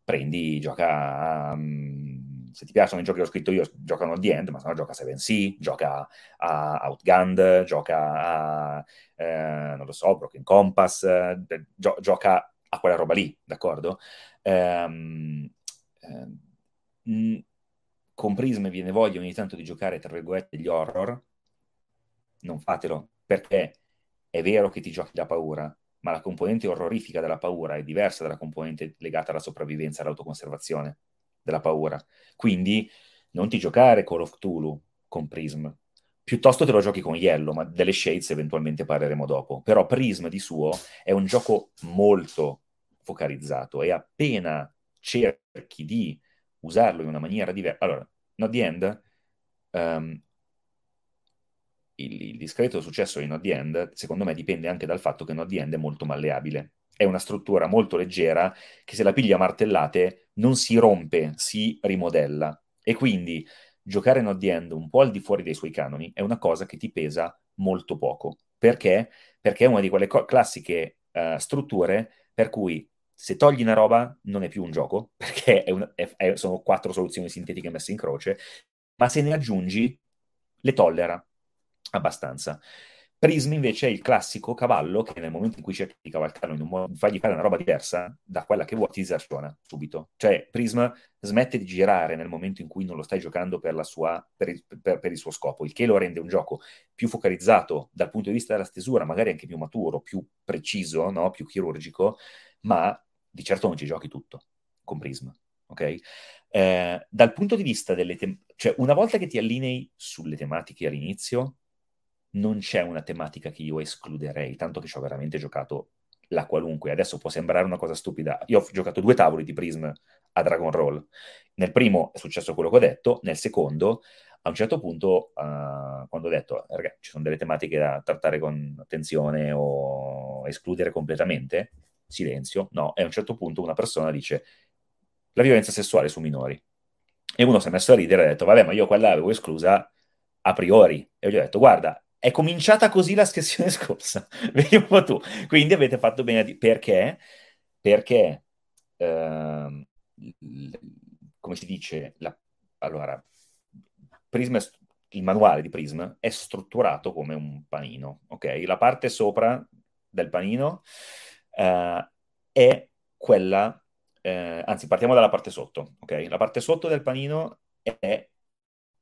C: prendi, gioca um, se ti piacciono i giochi che ho scritto io, giocano a The End, ma se no gioca a 7C, gioca a Outgunned, gioca a eh, non lo so, Broken Compass, eh, gio- gioca a quella roba lì, d'accordo? Ehm, ehm, con Prism viene voglia ogni tanto di giocare, tra virgolette, gli horror, non fatelo, perché è vero che ti giochi la paura, ma la componente orrorifica della paura è diversa dalla componente legata alla sopravvivenza all'autoconservazione della paura. Quindi non ti giocare Call of Cthulhu con Prism, piuttosto te lo giochi con Yellow, ma delle shades eventualmente parleremo dopo. Però Prism di suo è un gioco molto focalizzato e appena cerchi di usarlo in una maniera diversa... Allora, Not the End, um, il, il, discreto successo di Not the End, secondo me, dipende anche dal fatto che Not the End è molto malleabile. È una struttura molto leggera che se la piglia a martellate non si rompe, si rimodella. E quindi giocare Not the End un po' al di fuori dei suoi canoni è una cosa che ti pesa molto poco. Perché? Perché è una di quelle co- classiche uh, strutture per cui se togli una roba non è più un gioco, perché è un, è, è, sono quattro soluzioni sintetiche messe in croce, ma se ne aggiungi le tollera abbastanza. Prism invece è il classico cavallo che nel momento in cui cerchi di cavalcarlo in un modo, fargli fare una roba diversa da quella che vuoi, ti disarciona subito. Cioè Prism smette di girare nel momento in cui non lo stai giocando per, sua, per, il, per, per il suo scopo, il che lo rende un gioco più focalizzato dal punto di vista della stesura, magari anche più maturo, più preciso, no? più chirurgico, ma di certo non ci giochi tutto con Prism. Ok? Eh, dal punto di vista delle tematiche, cioè una volta che ti allinei sulle tematiche all'inizio, non c'è una tematica che io escluderei, tanto che ci ho veramente giocato la qualunque. Adesso può sembrare una cosa stupida. Io ho giocato due tavoli di Prism a Dragon Roll. Nel primo è successo quello che ho detto, nel secondo, a un certo punto, uh, quando ho detto, ragazzi, ci sono delle tematiche da trattare con attenzione o escludere completamente, silenzio, no, e a un certo punto una persona dice la violenza sessuale su minori. E uno si è messo a ridere e ha detto, vabbè, ma io quella l'avevo esclusa a priori. E gli ho detto, guarda, è cominciata così la sessione scorsa, vedi un po' tu. Quindi avete fatto bene a dire perché? Perché, ehm, come si dice, la, allora, è, il manuale di Prism è strutturato come un panino, ok? La parte sopra del panino eh, è quella, eh, anzi partiamo dalla parte sotto, ok? La parte sotto del panino è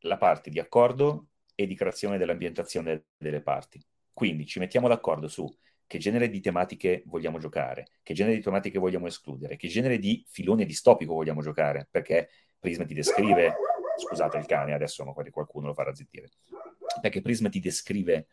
C: la parte di accordo e di creazione dell'ambientazione delle parti. Quindi ci mettiamo d'accordo su che genere di tematiche vogliamo giocare, che genere di tematiche vogliamo escludere, che genere di filone distopico vogliamo giocare, perché Prisma ti descrive, scusate il cane, adesso magari qualcuno lo farà zittire, perché Prisma ti descrive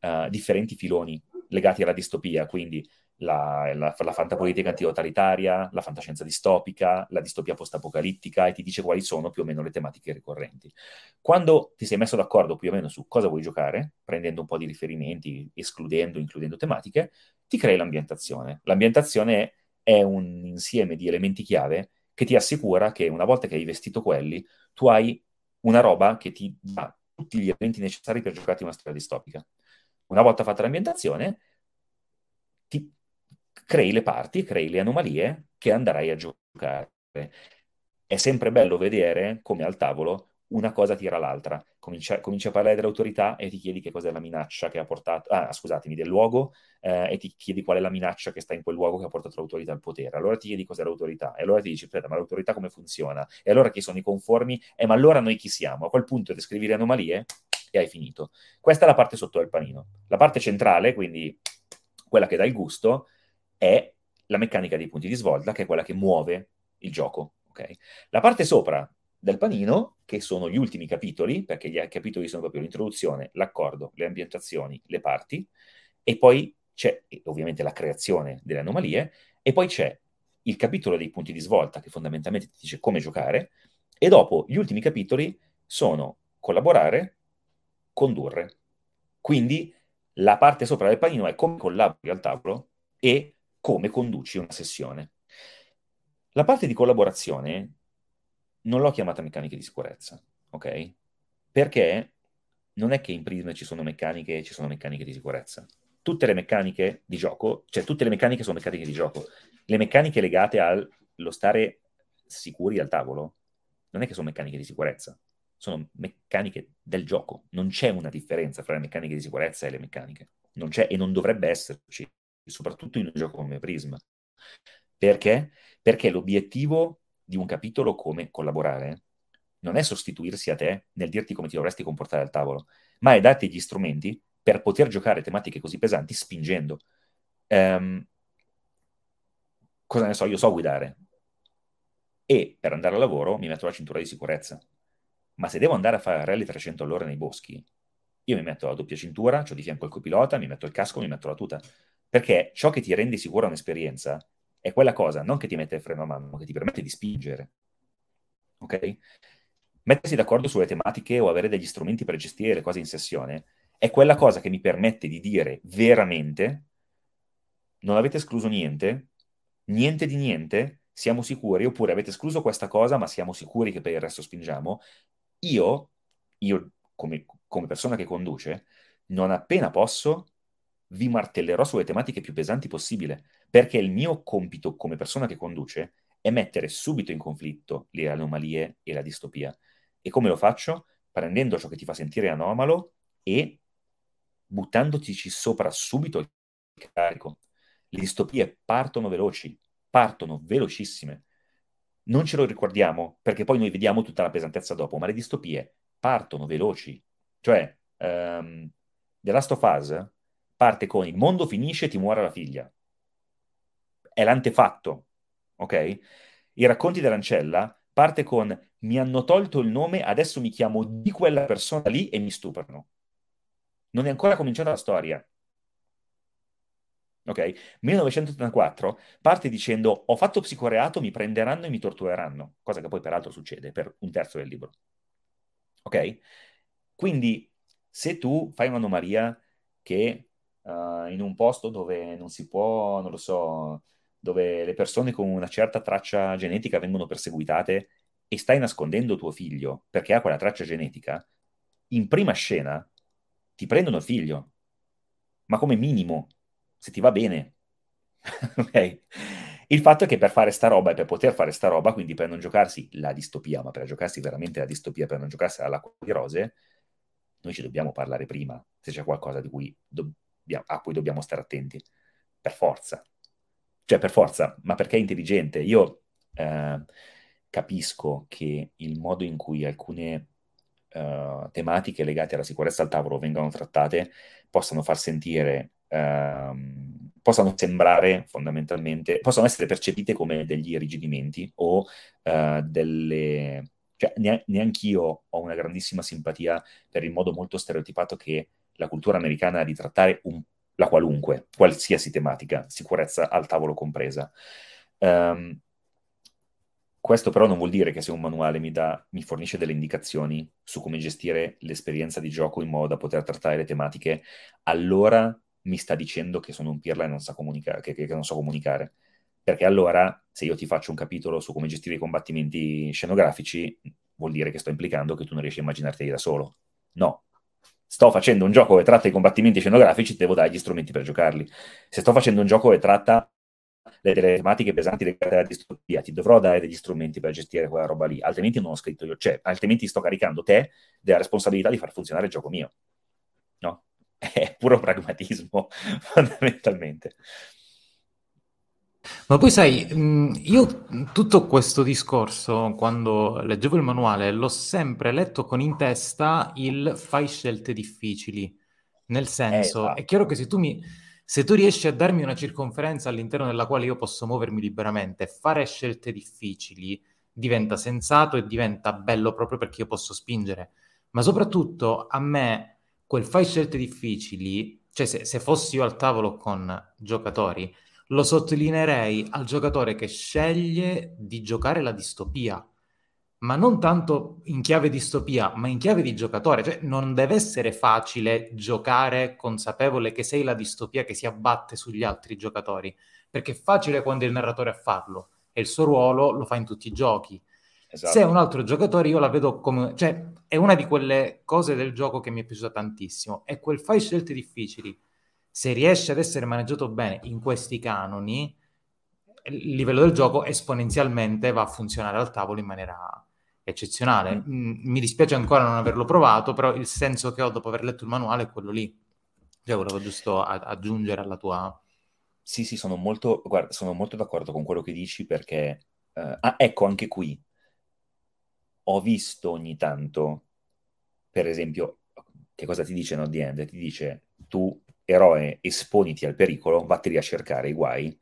C: uh, differenti filoni legati alla distopia, quindi la, la, la fantapolitica antitotalitaria, la fantascienza distopica, la distopia post-apocalittica e ti dice quali sono più o meno le tematiche ricorrenti. Quando ti sei messo d'accordo più o meno su cosa vuoi giocare, prendendo un po' di riferimenti, escludendo, includendo tematiche, ti crei l'ambientazione. L'ambientazione è un insieme di elementi chiave che ti assicura che una volta che hai vestito quelli, tu hai una roba che ti dà tutti gli elementi necessari per giocarti una storia distopica. Una volta fatta l'ambientazione, ti crei le parti, crei le anomalie che andrai a giocare. È sempre bello vedere come al tavolo una cosa tira l'altra. Comincia, cominci a parlare dell'autorità e ti chiedi che cos'è la minaccia che ha portato, ah, scusatemi, del luogo, eh, e ti chiedi qual è la minaccia che sta in quel luogo che ha portato l'autorità al potere. Allora ti chiedi cos'è l'autorità, e allora ti dici, aspetta, ma l'autorità come funziona? E allora chi sono i conformi? E ma allora noi chi siamo? A quel punto descrivi le anomalie e hai finito. Questa è la parte sotto del panino. La parte centrale, quindi quella che dà il gusto, è la meccanica dei punti di svolta, che è quella che muove il gioco. Okay? La parte sopra del panino, che sono gli ultimi capitoli, perché gli capitoli sono proprio l'introduzione, l'accordo, le ambientazioni, le parti, e poi c'è ovviamente la creazione delle anomalie, e poi c'è il capitolo dei punti di svolta, che fondamentalmente ti dice come giocare, e dopo gli ultimi capitoli sono collaborare, condurre. Quindi la parte sopra del panino è come collabori al tavolo e come conduci una sessione. La parte di collaborazione non l'ho chiamata meccanica di sicurezza, ok? Perché non è che in Prism ci sono meccaniche e ci sono meccaniche di sicurezza. Tutte le meccaniche di gioco, cioè tutte le meccaniche sono meccaniche di gioco. Le meccaniche legate allo stare sicuri al tavolo non è che sono meccaniche di sicurezza, sono meccaniche del gioco. Non c'è una differenza fra le meccaniche di sicurezza e le meccaniche. Non c'è e non dovrebbe esserci soprattutto in un gioco come Prism. Perché? Perché l'obiettivo di un capitolo come collaborare non è sostituirsi a te nel dirti come ti dovresti comportare al tavolo, ma è darti gli strumenti per poter giocare tematiche così pesanti spingendo. Um, cosa ne so, io so guidare e per andare al lavoro mi metto la cintura di sicurezza. Ma se devo andare a fare rally 300 all'ora nei boschi, io mi metto la doppia cintura, ho di fianco il copilota, mi metto il casco, mi metto la tuta. Perché ciò che ti rende sicura un'esperienza è quella cosa, non che ti mette il freno a mano, ma che ti permette di spingere. Ok? Mettersi d'accordo sulle tematiche o avere degli strumenti per gestire le cose in sessione è quella cosa che mi permette di dire veramente non avete escluso niente, niente di niente, siamo sicuri, oppure avete escluso questa cosa, ma siamo sicuri che per il resto spingiamo. Io, io come, come persona che conduce, non appena posso, vi martellerò sulle tematiche più pesanti possibile, perché il mio compito come persona che conduce è mettere subito in conflitto le anomalie e la distopia. E come lo faccio? Prendendo ciò che ti fa sentire anomalo e buttandotici sopra subito il carico. Le distopie partono veloci, partono velocissime. Non ce lo ricordiamo perché poi noi vediamo tutta la pesantezza dopo, ma le distopie partono veloci. Cioè, um, The Last of Us parte con il mondo finisce e ti muore la figlia. È l'antefatto, ok? I racconti dell'ancella parte con mi hanno tolto il nome, adesso mi chiamo di quella persona lì e mi stuprano. Non è ancora cominciata la storia. Ok? 1984 parte dicendo ho fatto psicoreato, mi prenderanno e mi tortureranno, cosa che poi peraltro succede per un terzo del libro. Ok? Quindi se tu fai un'anomalia che uh, in un posto dove non si può, non lo so, dove le persone con una certa traccia genetica vengono perseguitate e stai nascondendo tuo figlio perché ha quella traccia genetica, in prima scena ti prendono il figlio, ma come minimo, se ti va bene. ok? Il fatto è che per fare sta roba e per poter fare sta roba, quindi per non giocarsi la distopia, ma per giocarsi veramente la distopia, per non giocarsi all'acqua di rose, noi ci dobbiamo parlare prima, se c'è qualcosa di cui do- a cui dobbiamo stare attenti, per forza. Cioè, per forza, ma perché è intelligente. Io eh, capisco che il modo in cui alcune uh, tematiche legate alla sicurezza al tavolo vengano trattate possano far sentire, uh, possano sembrare fondamentalmente, possono essere percepite come degli irrigidimenti o uh, delle... Cioè, neanche io ho una grandissima simpatia per il modo molto stereotipato che la cultura americana di trattare un, la qualunque, qualsiasi tematica, sicurezza al tavolo compresa. Um, questo però non vuol dire che se un manuale mi, dà, mi, fornisce delle indicazioni su come gestire l'esperienza di gioco in modo da poter trattare le tematiche, allora mi sta dicendo che sono un pirla e non, sa comunica- che, che, non so comunicare. Perché allora, se io ti faccio un capitolo su come gestire i combattimenti scenografici, vuol dire che sto implicando che tu non riesci a immaginarteli da solo. No, sto facendo un gioco che tratta i combattimenti scenografici, devo dare gli strumenti per giocarli. Se sto facendo un gioco che tratta le, tematiche pesanti legate alla distopia, ti dovrò dare degli strumenti per gestire quella roba lì, altrimenti non ho scritto io, cioè, altrimenti sto caricando te della responsabilità di far funzionare il gioco mio. No? È puro pragmatismo, fondamentalmente.
D: Ma poi sai, io tutto questo discorso, quando leggevo il manuale, l'ho sempre letto con in testa il fai scelte difficili. Nel senso, esatto. è chiaro che se tu, mi, se tu riesci a darmi una circonferenza all'interno della quale io posso muovermi liberamente, fare scelte difficili diventa sensato e diventa bello proprio perché io posso spingere. Ma soprattutto a me quel fai scelte difficili, cioè se, se fossi io al tavolo con giocatori, lo sottolineerei al giocatore che sceglie di giocare la distopia, ma non tanto in chiave distopia, ma in chiave di giocatore. Cioè, non deve essere facile giocare consapevole che sei la distopia che si abbatte sugli altri giocatori, perché è facile quando è il narratore a farlo e il suo ruolo lo fa in tutti i giochi. Esatto. Se è un altro giocatore, io la vedo come... cioè, è una di quelle cose del gioco che mi è piaciuta tantissimo. È quel fai scelte difficili se riesce ad essere maneggiato bene in questi canoni, il livello del gioco esponenzialmente va a funzionare al tavolo in maniera eccezionale. Mm. mm mi dispiace ancora non averlo provato, però il senso che ho dopo aver letto il manuale è quello lì. Cioè, volevo giusto a- aggiungere alla tua...
C: Sì, sì, sono molto, guarda, sono molto d'accordo con quello che dici perché... Uh, ah, ecco, anche qui ho visto ogni tanto, per esempio, che cosa ti dice No The End? Ti dice, tu eroe, esponiti al pericolo, vatteli a cercare i guai,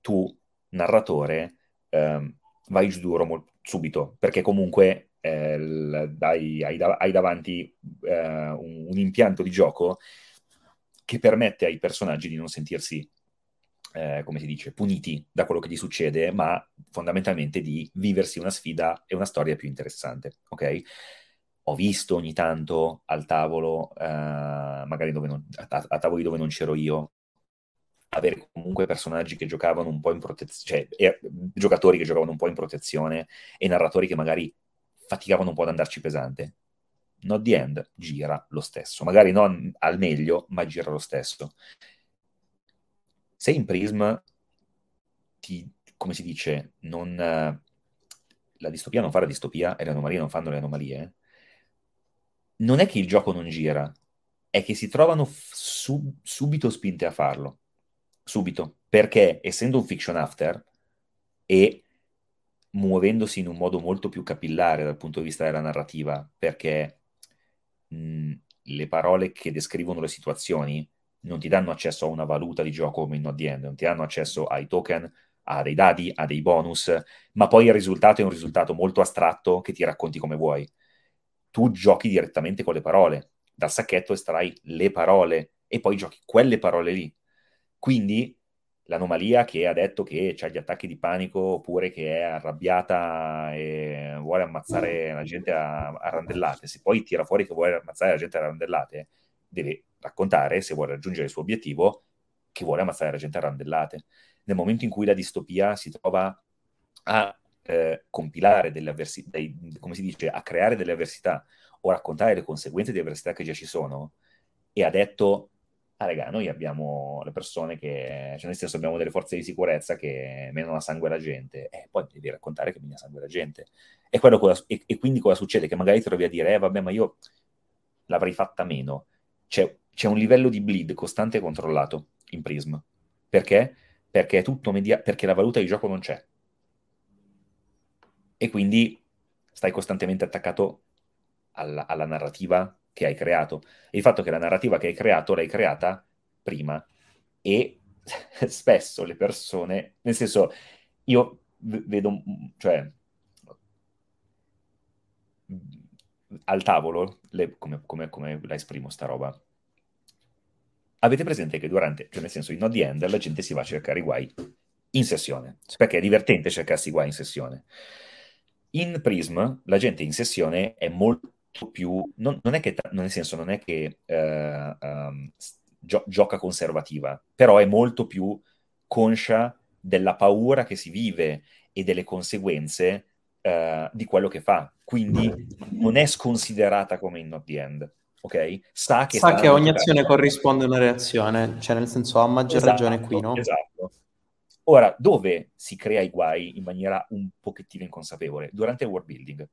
C: tu, narratore, ehm, vai giù duro mol- subito, perché comunque eh, dai, hai, da- hai, davanti eh, un, un, impianto di gioco che permette ai personaggi di non sentirsi, eh, come si dice, puniti da quello che gli succede, ma fondamentalmente di viversi una sfida e una storia più interessante, ok? Ho visto ogni tanto al tavolo, eh, magari non, a, a, tavoli dove non c'ero io, avere comunque personaggi che giocavano un po' in protezione, cioè giocatori che giocavano un po' in protezione e narratori che magari faticavano un po' ad andarci pesante. Not the end gira lo stesso, magari non al meglio, ma gira lo stesso. Se in Prism ti, come si dice, non, la distopia non fa la distopia e le anomalie non fanno le anomalie, non è che il gioco non gira, è che si trovano sub- subito spinte a farlo. Subito. Perché essendo un fiction after e muovendosi in un modo molto più capillare dal punto di vista della narrativa, perché mh, le parole che descrivono le situazioni non ti danno accesso a una valuta di gioco come in No The End, non ti danno accesso ai token, a dei dadi, a dei bonus, ma poi il risultato è un risultato molto astratto che ti racconti come vuoi. Tu giochi direttamente con le parole, dal sacchetto estrai le parole e poi giochi quelle parole lì. Quindi l'anomalia che ha detto che ha gli attacchi di panico oppure che è arrabbiata e vuole ammazzare la gente a, a randellate, se poi tira fuori che vuole ammazzare la gente a randellate, deve raccontare, se vuole raggiungere il suo obiettivo, che vuole ammazzare la gente a randellate. Nel momento in cui la distopia si trova a eh, compilare delle avversità, come si dice, a creare delle avversità o raccontare le conseguenze di avversità che già ci sono, e ha detto ah raga, noi abbiamo le persone che, cioè nel senso abbiamo delle forze di sicurezza che menano a sangue la gente, e eh, poi devi raccontare che mena a sangue la gente. E, cosa, e, e, quindi cosa succede? Che magari trovi a dire, eh vabbè, ma io l'avrei fatta meno. C'è, c'è un livello di bleed costante e controllato in Prism. Perché? Perché, media- perché la valuta di gioco non c'è. E quindi stai costantemente attaccato alla, alla narrativa che hai creato. E il fatto che la narrativa che hai creato l'hai creata prima e spesso le persone, nel senso, io vedo, cioè, al tavolo, le, come, come, come, la esprimo sta roba? Avete presente che durante, cioè nel senso, in the end, la gente si va a cercare i guai in sessione, perché è divertente cercarsi i guai in sessione. In Prism, la gente in sessione è molto più, non, non, è che, nel senso, non è che uh, um, gio- gioca conservativa, però è molto più conscia della paura che si vive e delle conseguenze uh, di quello che fa. Quindi non è sconsiderata come in Not the End. Ok?
E: Sa che, Sa che ogni azione corrisponde a una reazione, cioè nel senso ha maggior esatto, ragione qui, no?
C: Esatto. Ora, dove si crea i guai in maniera un pochettino inconsapevole? Durante il world building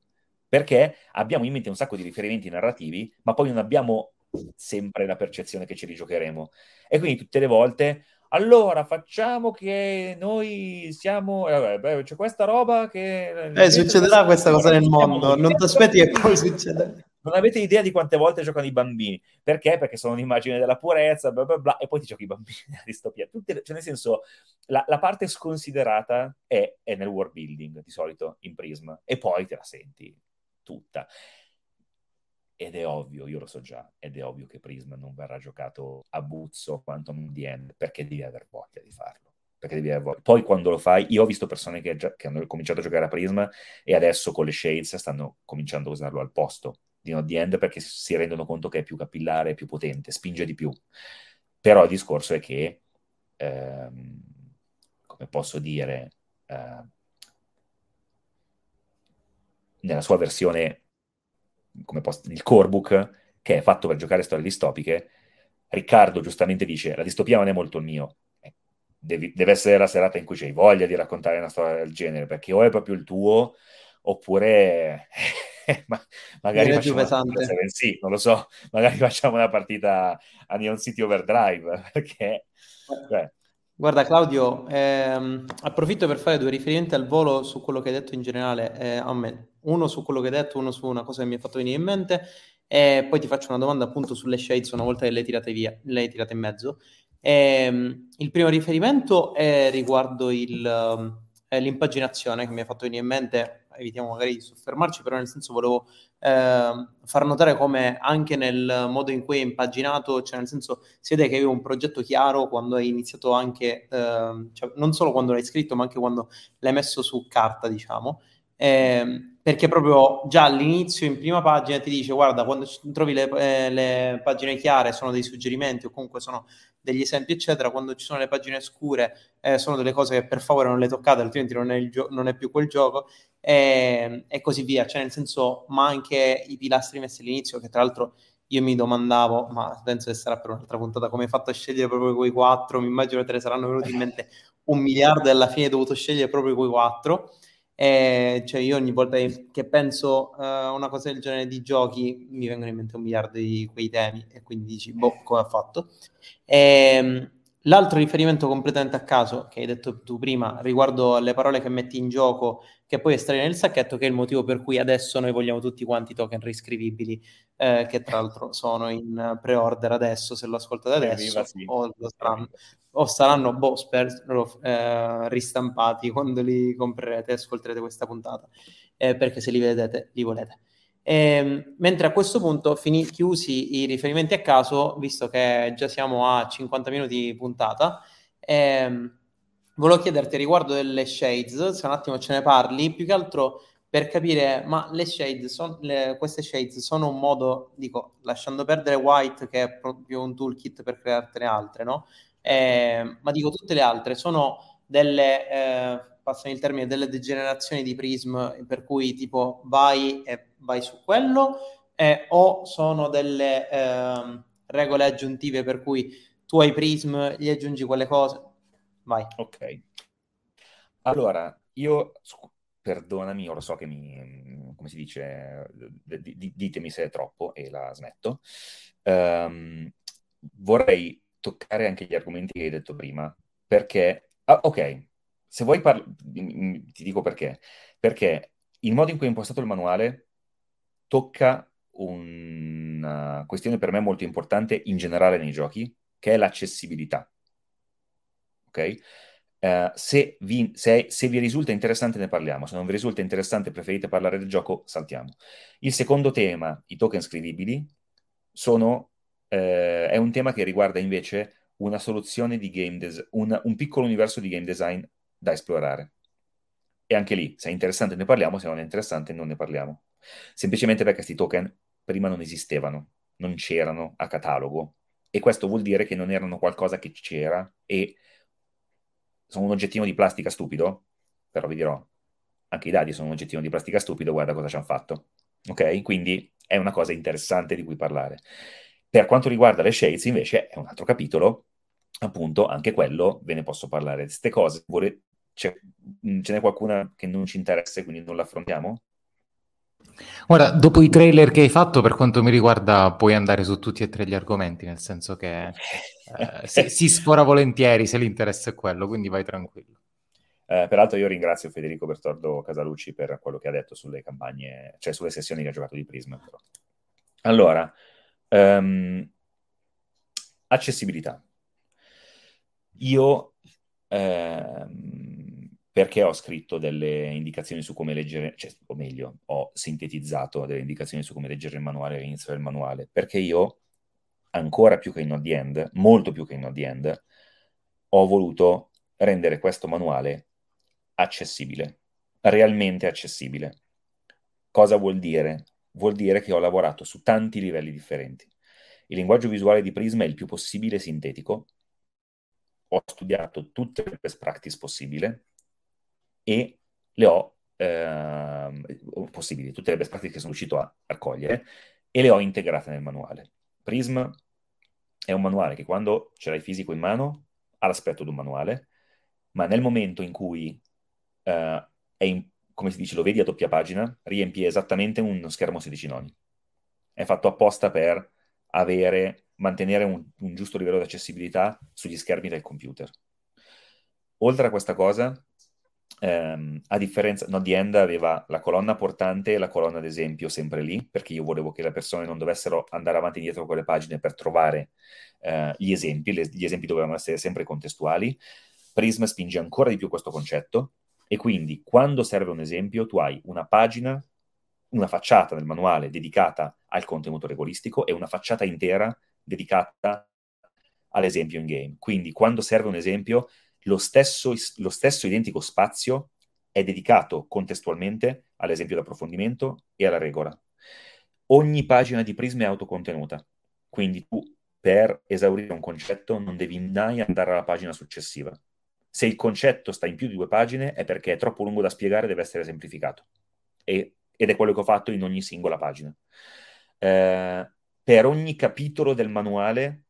C: perché abbiamo in mente un sacco di riferimenti narrativi, ma poi non abbiamo sempre la percezione che ci rigiocheremo. E quindi tutte le volte, allora facciamo che noi siamo... Eh, beh, c'è questa roba che...
E: Eh, succederà questa cosa nel mondo, non ti aspetti che poi succeda.
C: Non avete idea di quante volte giocano i bambini. Perché? Perché sono un'immagine della purezza, bla bla bla, e poi ti giochi i bambini nella distopia. Tutte, cioè, nel senso, la, la parte sconsiderata è, è, nel world building, di solito, in Prism, e poi te la senti tutta. Ed è ovvio, io lo so già, ed è ovvio che Prism non verrà giocato a buzzo quanto the end, perché devi aver voglia di farlo. Devi aver voglia. Poi quando lo fai, io ho visto persone che, già, che, hanno cominciato a giocare a Prism e adesso con le Shades stanno cominciando a usarlo al posto di No The End perché si rendono conto che è più capillare, più potente, spinge di più. Però il discorso è che, ehm, come posso dire, eh, nella sua versione, come post, il core book, che è fatto per giocare storie distopiche, Riccardo giustamente dice, la distopia non è molto il mio, eh, Devi, deve essere la serata in cui c'hai voglia di raccontare una storia del genere, perché o è proprio il tuo, oppure ma, magari facciamo una sì, non lo so, magari facciamo una partita a Neon City Overdrive, perché...
E: Beh, Guarda Claudio, ehm, approfitto per fare due riferimenti al volo su quello che hai detto in generale eh, a me. Uno su quello che hai detto, uno su una cosa che mi ha fatto venire in mente e poi ti faccio una domanda appunto sulle shades una volta che le hai tirate via, le hai tirate in mezzo. Ehm, il primo riferimento è riguardo il, eh, l'impaginazione che mi ha fatto venire in mente evitiamo magari di soffermarci, però nel senso volevo eh, far notare come anche nel modo in cui è impaginato, cioè nel senso si vede che avevi un progetto chiaro quando hai iniziato anche, eh, cioè, non solo quando l'hai scritto, ma anche quando l'hai messo su carta, diciamo. Eh, perché proprio già all'inizio in prima pagina ti dice guarda quando trovi le, eh, le, pagine chiare sono dei suggerimenti o comunque sono degli esempi eccetera. Quando ci sono le pagine scure eh, sono delle cose che per favore non le toccate altrimenti non è, gio- non è più quel gioco. E, e, così via. Cioè nel senso ma anche i pilastri messi all'inizio che tra l'altro io mi domandavo ma penso che sarà per un'altra puntata come hai fatto a scegliere proprio quei quattro? Mi immagino che te ne saranno venuti in mente un miliardo e alla fine hai dovuto scegliere proprio quei quattro E cioè io ogni volta che penso uh, a una cosa del genere di giochi mi vengono in mente un miliardo di quei temi e quindi dici, boh, come ha fatto? E, ehm, l'altro riferimento completamente a caso che hai detto tu prima riguardo alle parole che metti in gioco che poi estrai nel sacchetto, che è il motivo per cui adesso noi vogliamo tutti quanti token riscrivibili, eh, che tra l'altro sono in pre-order adesso, se lo ascoltate adesso, sì. o, saranno, o, saranno, boh, spero, eh, ristampati quando li comprerete e ascolterete questa puntata, eh, perché se li vedete, li volete. E, ehm, mentre a questo punto, fini, chiusi i riferimenti a caso, visto che già siamo a 50 minuti di puntata, ehm, volevo chiederti riguardo delle shades, se un attimo ce ne parli, più che altro per capire, ma le shades, son, le, queste shades sono un modo, dico, lasciando perdere White che è proprio un toolkit per creartene altre, no? Eh, ma dico tutte le altre, sono delle, eh, passami il termine, delle degenerazioni di Prism per cui tipo vai e vai su quello, eh, o sono delle ehm, regole aggiuntive per cui tu hai Prism, gli aggiungi quelle cose, Vai.
C: Ok. Allora, io, perdonami, ora so che mi, come si dice, d- d- ditemi se è troppo e la smetto. Um, vorrei toccare anche gli argomenti che hai detto prima, perché, ah, ok, se vuoi parlare, ti dico perché, perché il modo in cui è impostato il manuale tocca una questione per me molto importante in generale nei giochi, che è l'accessibilità ok? Uh, se, vi, se, se, vi, risulta interessante ne parliamo, se non vi risulta interessante preferite parlare del gioco, saltiamo. Il secondo tema, i token scrivibili, sono, eh, è un tema che riguarda invece una soluzione di game design, un, un piccolo universo di game design da esplorare. E anche lì, se è interessante ne parliamo, se non è interessante non ne parliamo. Semplicemente perché questi token prima non esistevano, non c'erano a catalogo. E questo vuol dire che non erano qualcosa che c'era e sono un oggettino di plastica stupido, però vi dirò, anche i dadi sono un oggettino di plastica stupido, guarda cosa ci hanno fatto. Ok? Quindi è una cosa interessante di cui parlare. Per quanto riguarda le shades, invece, è un altro capitolo, appunto, anche quello, ve ne posso parlare. di Queste cose, vuole... ce n'è qualcuna che non ci interessa e quindi non l'affrontiamo?
D: Guarda, dopo i trailer che hai fatto, per quanto mi riguarda, puoi andare su tutti e tre gli argomenti, nel senso che eh, si, si, sfora volentieri se l'interesse è quello, quindi vai tranquillo.
C: Eh, peraltro io ringrazio Federico Bertordo Casalucci per quello che ha detto sulle campagne, cioè sulle sessioni che ha giocato di Prism. Però. Allora, um, accessibilità. Io... Um, perché ho scritto delle indicazioni su come leggere, cioè, o meglio, ho sintetizzato delle indicazioni su come leggere il manuale all'inizio del manuale, perché io, ancora più che in the End, molto più che in the End, ho voluto rendere questo manuale accessibile, realmente accessibile. Cosa vuol dire? Vuol dire che ho lavorato su tanti livelli differenti. Il linguaggio visuale di Prisma è il più possibile sintetico. Ho studiato tutte le best practice possibili e le ho eh, possibili, tutte le best practice che sono riuscito a raccogliere e le ho integrate nel manuale. Prism è un manuale che quando ce l'hai fisico in mano ha l'aspetto di un manuale, ma nel momento in cui eh, è in, come si dice, lo vedi a doppia pagina, riempie esattamente uno schermo 16 noni. È fatto apposta per avere, mantenere un, un giusto livello di accessibilità sugli schermi del computer. Oltre a questa cosa, ehm, a differenza, no, The End aveva la colonna portante e la colonna d'esempio sempre lì, perché io volevo che le persone non dovessero andare avanti e indietro con le pagine per trovare eh, gli esempi, le, gli esempi dovevano essere sempre contestuali. Prism spinge ancora di più questo concetto e quindi quando serve un esempio tu hai una pagina, una facciata del manuale dedicata al contenuto regolistico e una facciata intera dedicata all'esempio in game. Quindi quando serve un esempio lo stesso, lo stesso identico spazio è dedicato contestualmente all'esempio d'approfondimento e alla regola. Ogni pagina di Prisma è autocontenuta, quindi tu per esaurire un concetto non devi mai andare alla pagina successiva. Se il concetto sta in più di due pagine è perché è troppo lungo da spiegare deve essere semplificato. E, ed è quello che ho fatto in ogni singola pagina. Eh, per ogni capitolo del manuale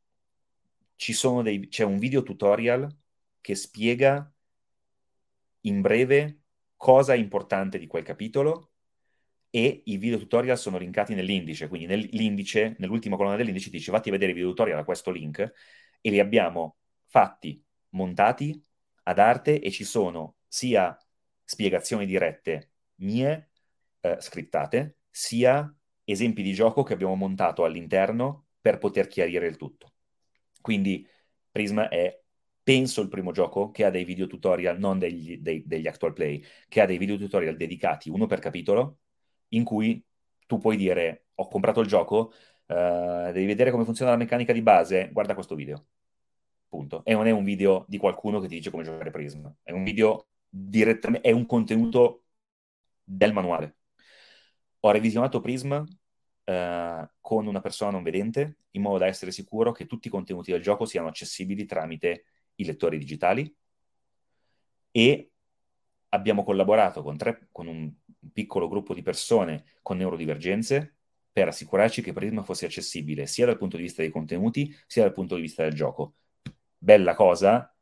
C: dei, c'è un video tutorial che spiega in breve cosa è importante di quel capitolo e i video tutorial sono linkati nell'indice, quindi nell'indice, nell'ultima colonna dell'indice dice vatti a vedere i video tutorial a questo link e li abbiamo fatti, montati ad arte e ci sono sia spiegazioni dirette mie, eh, scrittate, sia esempi di gioco che abbiamo montato all'interno per poter chiarire il tutto. Quindi Prism è, penso, il primo gioco che ha dei video tutorial, non degli, dei, degli actual play, che ha dei video tutorial dedicati, uno per capitolo, in cui tu puoi dire ho comprato il gioco, uh, devi vedere come funziona la meccanica di base, guarda questo video. Punto. E non è un video di qualcuno che ti dice come giocare Prism, è un video direttamente, è un contenuto del manuale. Ho revisionato Prism uh, con una persona non vedente in modo da essere sicuro che tutti i contenuti del gioco siano accessibili tramite i lettori digitali e abbiamo collaborato con, tre, con un piccolo gruppo di persone con neurodivergenze per assicurarci che Prisma fosse accessibile sia dal punto di vista dei contenuti sia dal punto di vista del gioco. Bella cosa,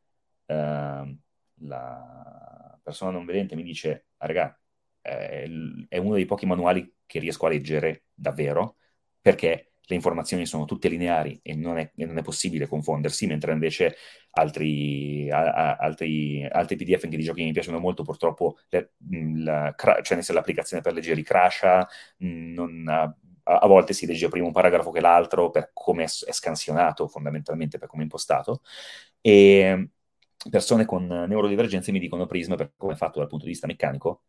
C: eh, la persona non vedente mi dice, ah, raga, è, è uno dei pochi manuali che riesco a leggere davvero, perché le informazioni sono tutte lineari e non è, e non è possibile confondersi, mentre invece altri, a, a, altri, altri, PDF anche di giochi che mi piacciono molto, purtroppo le, la, cioè l'applicazione per leggere crasha, non, a, volte si legge prima un paragrafo che l'altro per come è, è scansionato fondamentalmente, per come è impostato. E persone con neurodivergenze mi dicono Prism, per come è fatto dal punto di vista meccanico,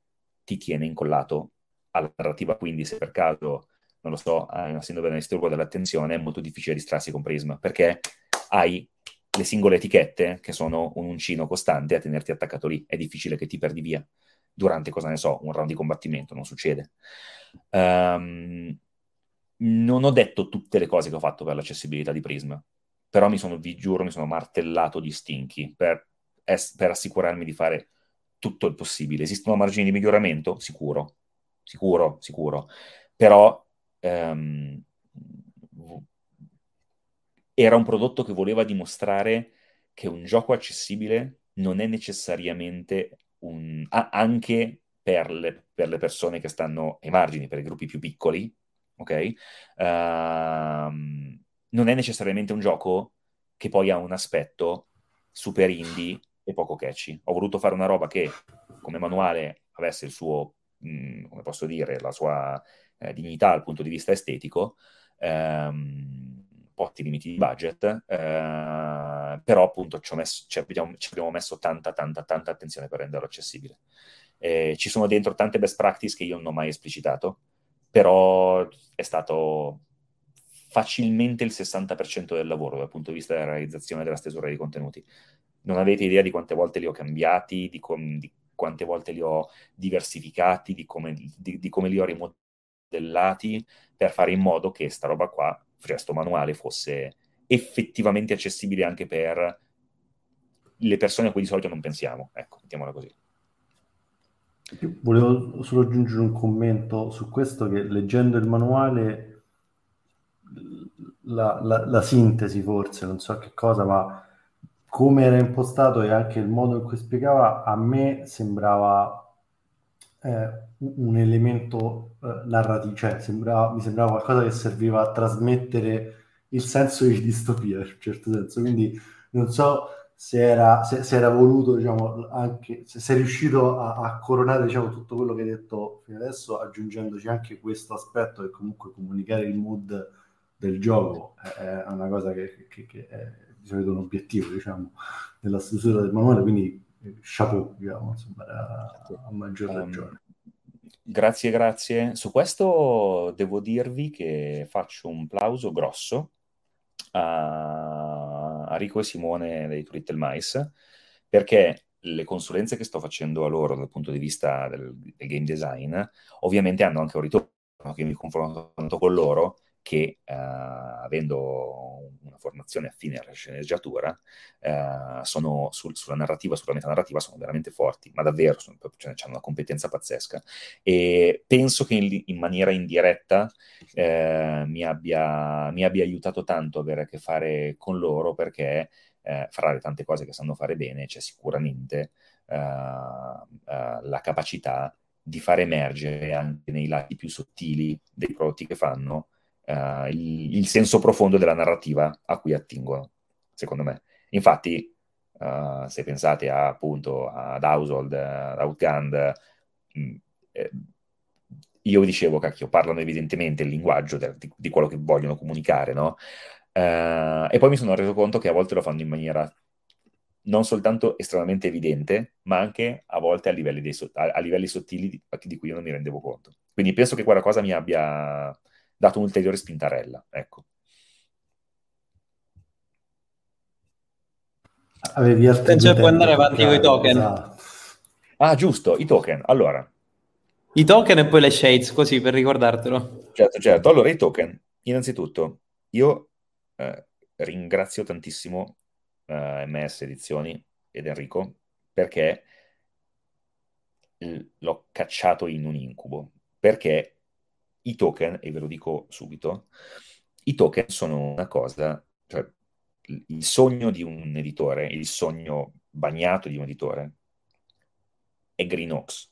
C: ti tiene incollato alla narrativa, quindi se per caso non lo so, hai una sindrome del disturbo dell'attenzione, è molto difficile distrarsi con Prism, perché hai le singole etichette che sono un uncino costante a tenerti attaccato lì. È difficile che ti perdi via durante, cosa ne so, un round di combattimento, non succede. Um, non ho detto tutte le cose che ho fatto per l'accessibilità di Prism, però mi sono, vi giuro, mi sono martellato di stinchi per, es- per assicurarmi di fare tutto il possibile. Esistono margini di miglioramento? Sicuro, sicuro, sicuro. Però ehm, era un prodotto che voleva dimostrare che un gioco accessibile non è necessariamente un... anche per le, per le, persone che stanno ai margini, per i gruppi più piccoli, ok? Uh, non è necessariamente un gioco che poi ha un aspetto super indie e poco catchy. Ho voluto fare una roba che come manuale avesse il suo, mh, mm, come posso dire, la sua eh, dignità dal punto di vista estetico, ehm, posti limiti di budget, eh, però appunto ci, messo, ci, abbiamo, ci, abbiamo, messo tanta, tanta, tanta attenzione per renderlo accessibile. Eh, ci sono dentro tante best practice che io non ho mai esplicitato, però è stato facilmente il 60% del lavoro dal punto di vista della realizzazione della stesura dei contenuti. Non avete idea di quante volte li ho cambiati, di, com- di quante volte li ho diversificati, di come, di, di come li ho rimodellati modellati per fare in modo che sta roba qua, gesto manuale, fosse effettivamente accessibile anche per le persone a cui di solito non pensiamo. Ecco, mettiamola così.
F: Volevo solo aggiungere un commento su questo che leggendo il manuale la, la, la, sintesi forse, non so che cosa, ma come era impostato e anche il modo in cui spiegava, a me sembrava eh, un elemento eh, narrativo, cioè sembrava, mi sembrava qualcosa che serviva a trasmettere il senso di distopia, in un certo senso. Quindi non so se era, se, se era voluto, diciamo, anche se sei riuscito a, a coronare diciamo, tutto quello che hai detto fino adesso, aggiungendoci anche questo aspetto che comunque comunicare il mood del gioco è, è una cosa che, che, che, è di solito un obiettivo, diciamo, nella struttura del manuale, quindi chapeau, diciamo, insomma, a, a maggior um, ragione.
C: Grazie, grazie. Su questo devo dirvi che faccio un plauso grosso a, a Rico e Simone dei Twitter Mais, perché le consulenze che sto facendo a loro dal punto di vista del, del game design, ovviamente hanno anche un ritorno che mi confronto con loro che uh, avendo una formazione affine alla sceneggiatura, uh, sono sul, sulla narrativa, sulla metanarrativa, sono veramente forti, ma davvero sono, cioè, hanno una competenza pazzesca. E penso che in, in maniera indiretta eh, mi, abbia, mi, abbia, aiutato tanto avere a che fare con loro perché eh, fra le tante cose che sanno fare bene c'è sicuramente uh, uh, la capacità di far emergere anche nei lati più sottili dei prodotti che fanno uh, il, il, senso profondo della narrativa a cui attingono, secondo me. Infatti, se pensate a, appunto ad Household, ad Outgunned, mh, eh, io dicevo, cacchio, parlano evidentemente il linguaggio de- di, di, quello che vogliono comunicare, no? Uh, e poi mi sono reso conto che a volte lo fanno in maniera non soltanto estremamente evidente, ma anche a volte a livelli, so- a-, a livelli sottili di-, di cui io non mi rendevo conto. Quindi penso che quella cosa mi abbia dato un'ulteriore spintarella, ecco.
F: Avevi
E: che puoi andare avanti con i token. Esatto.
C: Ah, giusto, i token. Allora.
E: I token e poi le shades, così per ricordartelo.
C: Certo, certo. Allora, i token. Innanzitutto, io eh, ringrazio tantissimo eh, MS Edizioni ed Enrico perché l'ho cacciato in un incubo. Perché i token, e ve lo dico subito, i token sono una cosa, cioè il sogno di un editore, il sogno bagnato di un editore è Green Oaks.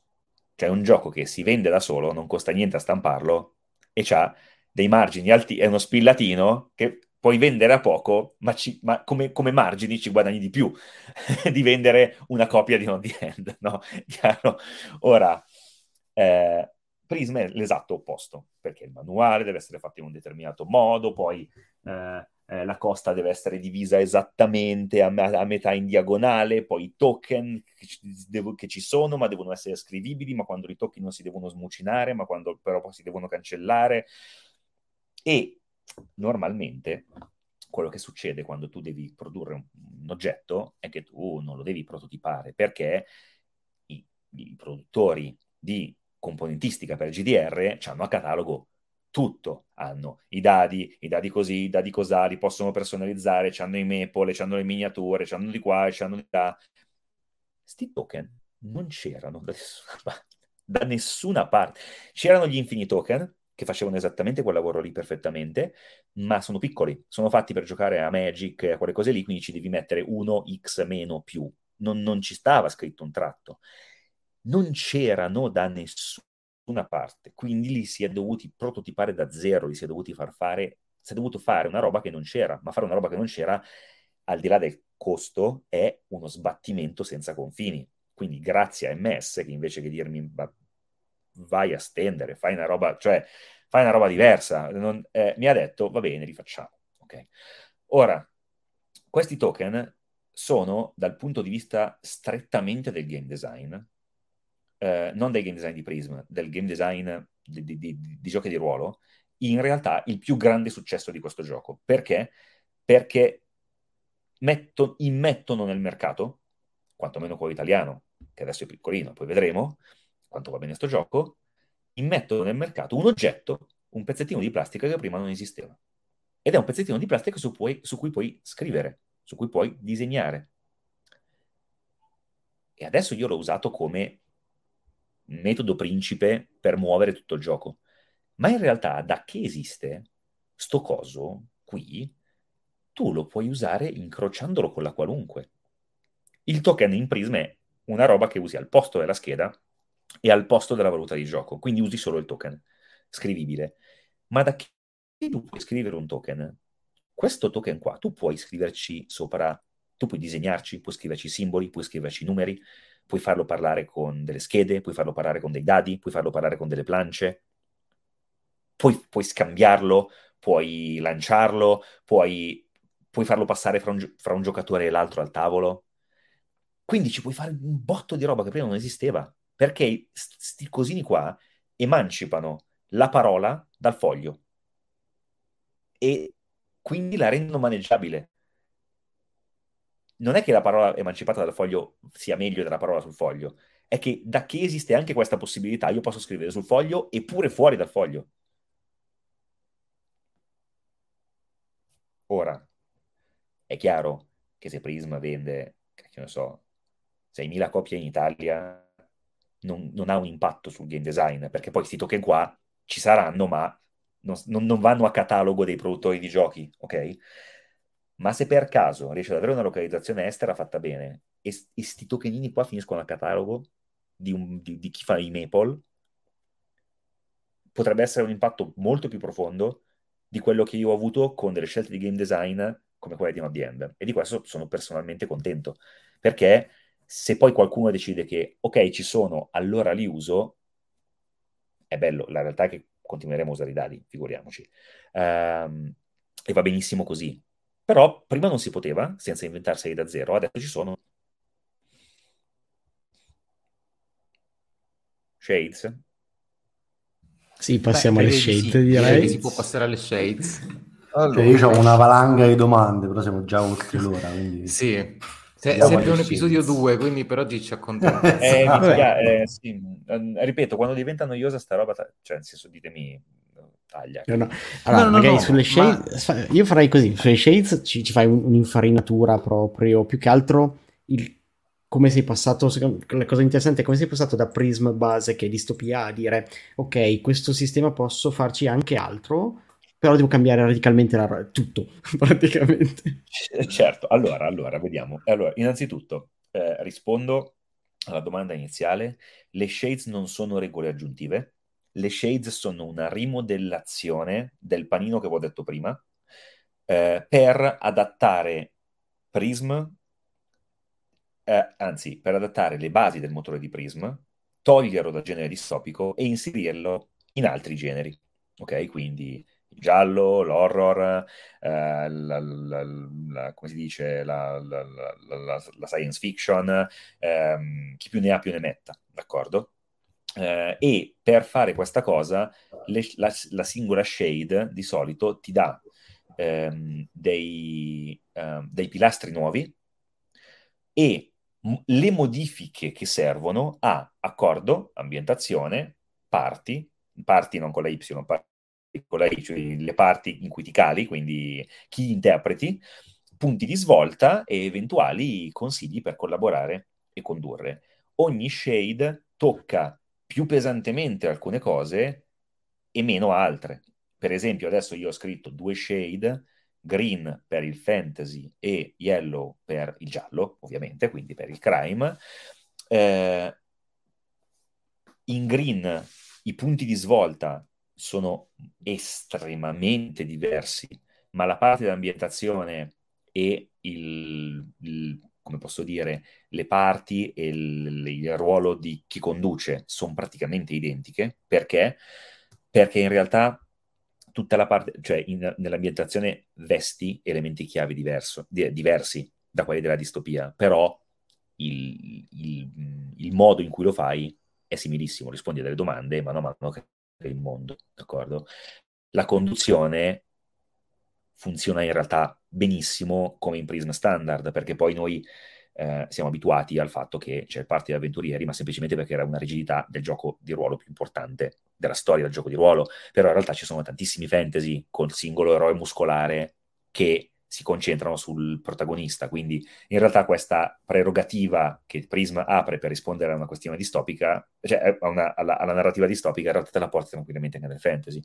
C: Cioè un gioco che si vende da solo, non costa niente a stamparlo e ha dei margini alti, è uno spillatino che puoi vendere a poco, ma, ci, ma come, come, margini ci guadagni di più di vendere una copia di Non The End, no? Chiaro? Ora, eh, Prisma è l'esatto opposto, perché il manuale deve essere fatto in un determinato modo, poi eh, eh, la costa deve essere divisa esattamente a, a, metà in diagonale, poi i token che ci, devo, che ci, sono, ma devono essere scrivibili, ma quando i token non si devono smucinare, ma quando però poi si devono cancellare. E normalmente quello che succede quando tu devi produrre un, un oggetto è che tu non lo devi prototipare, perché i, i produttori di componentistica per GDR hanno a catalogo tutto hanno, i dadi, i dadi così, i dadi cosà, li possono personalizzare, hanno i maple, hanno le miniature, hanno di qua, hanno di là. Sti token non c'erano da nessuna parte. Da nessuna parte. C'erano gli infinite token che facevano esattamente quel lavoro lì perfettamente, ma sono piccoli, sono fatti per giocare a Magic, a quelle cose lì, quindi ci devi mettere 1, x meno più. Non, non ci stava scritto un tratto. Non c'erano da nessuna una parte, quindi li si è dovuti prototipare da zero, li si è dovuti far fare, si è dovuto fare una roba che non c'era, ma fare una roba che non c'era, al di là del costo, è uno sbattimento senza confini. Quindi grazie a MS che invece che dirmi vai a stendere, fai una roba, cioè fai una roba diversa, non, eh, mi ha detto va bene, rifacciamo. Okay. Ora, questi token sono dal punto di vista strettamente del game design, eh, non del game design di Prism, del game design di, di, di, di, giochi di ruolo, in realtà il più grande successo di questo gioco. Perché? Perché metto, immettono nel mercato, quantomeno quello italiano, che adesso è piccolino, poi vedremo quanto va bene sto gioco, immettono nel mercato un oggetto, un pezzettino di plastica che prima non esisteva. Ed è un pezzettino di plastica su, puoi, su cui puoi scrivere, su cui puoi disegnare. E adesso io l'ho usato come metodo principe per muovere tutto il gioco. Ma in realtà, da che esiste sto coso qui, tu lo puoi usare incrociandolo con la qualunque. Il token in Prism è una roba che usi al posto della scheda e al posto della valuta di gioco, quindi usi solo il token scrivibile. Ma da che tu puoi scrivere un token? Questo token qua, tu puoi scriverci sopra, tu puoi disegnarci, puoi scriverci simboli, puoi scriverci numeri, puoi farlo parlare con delle schede, puoi farlo parlare con dei dadi, puoi farlo parlare con delle plance, puoi, puoi scambiarlo, puoi lanciarlo, puoi, puoi farlo passare fra un, fra un giocatore e l'altro al tavolo. Quindi ci puoi fare un botto di roba che prima non esisteva, perché questi cosini qua emancipano la parola dal foglio. E quindi la rendono maneggiabile non è che la parola emancipata dal foglio sia meglio della parola sul foglio, è che da che esiste anche questa possibilità io posso scrivere sul foglio e pure fuori dal foglio. Ora, è chiaro che se Prism vende, che ne so, 6.000 copie in Italia, non, non, ha un impatto sul game design, perché poi questi token qua ci saranno, ma non, non vanno a catalogo dei produttori di giochi, ok? Ma se per caso riesce ad avere una localizzazione estera fatta bene e questi tokenini qua finiscono al catalogo di, un, di, di chi fa i Maple, potrebbe essere un impatto molto più profondo di quello che io ho avuto con delle scelte di game design come quelle di Not The End. E di questo sono personalmente contento, perché se poi qualcuno decide che, ok, ci sono, allora li uso, è bello. La realtà è che continueremo a usare i dadi, figuriamoci. Um, e va benissimo così. Però prima non si poteva, senza inventarseli da zero, adesso ci sono. Shades?
B: Sì, passiamo Beh, alle shades, sì. direi.
D: Si può passare alle shades.
F: Allora, cioè, io ho una valanga di domande, però siamo già oltre l'ora. Quindi...
D: sì. Se, serve un episodio 2, quindi per oggi ci accontentiamo.
C: eh, eh, sì. Ripeto, quando diventa noiosa sta roba, cioè nel senso ditemi taglia.
B: No, no. Allora, no, no, magari sulle shades, ma... io farei così, sulle shades ci, ci fai un'infarinatura proprio, più che altro il come sei passato, la cosa interessante è come sei passato da Prism base che è distopia a dire ok, questo sistema posso farci anche altro, però devo cambiare radicalmente la, tutto, praticamente.
C: Certo, allora, allora, vediamo. Allora, innanzitutto, eh, rispondo alla domanda iniziale, le shades non sono regole aggiuntive, le shades sono una rimodellazione del panino che avevo detto prima, eh, per adattare Prism eh, anzi, per adattare le basi del motore di Prism, toglierlo dal genere distopico e inserirlo in altri generi. Ok, quindi il giallo, l'horror, eh, la, la, la, come si dice, la, science fiction, ehm, chi più ne ha più ne metta, d'accordo? Eh, e per fare questa cosa, le, la, singola shade di solito ti dà ehm, dei, ehm, dei pilastri nuovi e le modifiche che servono a accordo, ambientazione, parti, parti non con la Y, parti con la I, cioè le parti in cui ti cali, quindi chi interpreti, punti di svolta e eventuali consigli per collaborare e condurre. Ogni shade tocca più pesantemente alcune cose e meno altre. Per esempio, adesso io ho scritto due shade green per il fantasy e yellow per il giallo, ovviamente, quindi per il crime. Eh, in green i punti di svolta sono estremamente diversi, ma la parte dell'ambientazione e il, il come posso dire, le parti e il, il ruolo di chi conduce sono praticamente identiche. Perché? Perché in realtà tutta la parte, cioè in, nell'ambientazione vesti elementi chiave diverso, di, diversi da quelli della distopia, però il, il, il, modo in cui lo fai è similissimo, rispondi a delle domande mano a mano che il mondo, d'accordo? La conduzione funziona in realtà benissimo come in Prism standard, perché poi noi eh, siamo abituati al fatto che c'è il party di avventurieri, ma semplicemente perché era una rigidità del gioco di ruolo più importante della storia del gioco di ruolo. Però in realtà ci sono tantissimi fantasy col singolo eroe muscolare che si concentrano sul protagonista. Quindi in realtà questa prerogativa che Prism apre per rispondere a una questione distopica, cioè una, alla, alla, narrativa distopica, in realtà te la porta tranquillamente anche nel fantasy.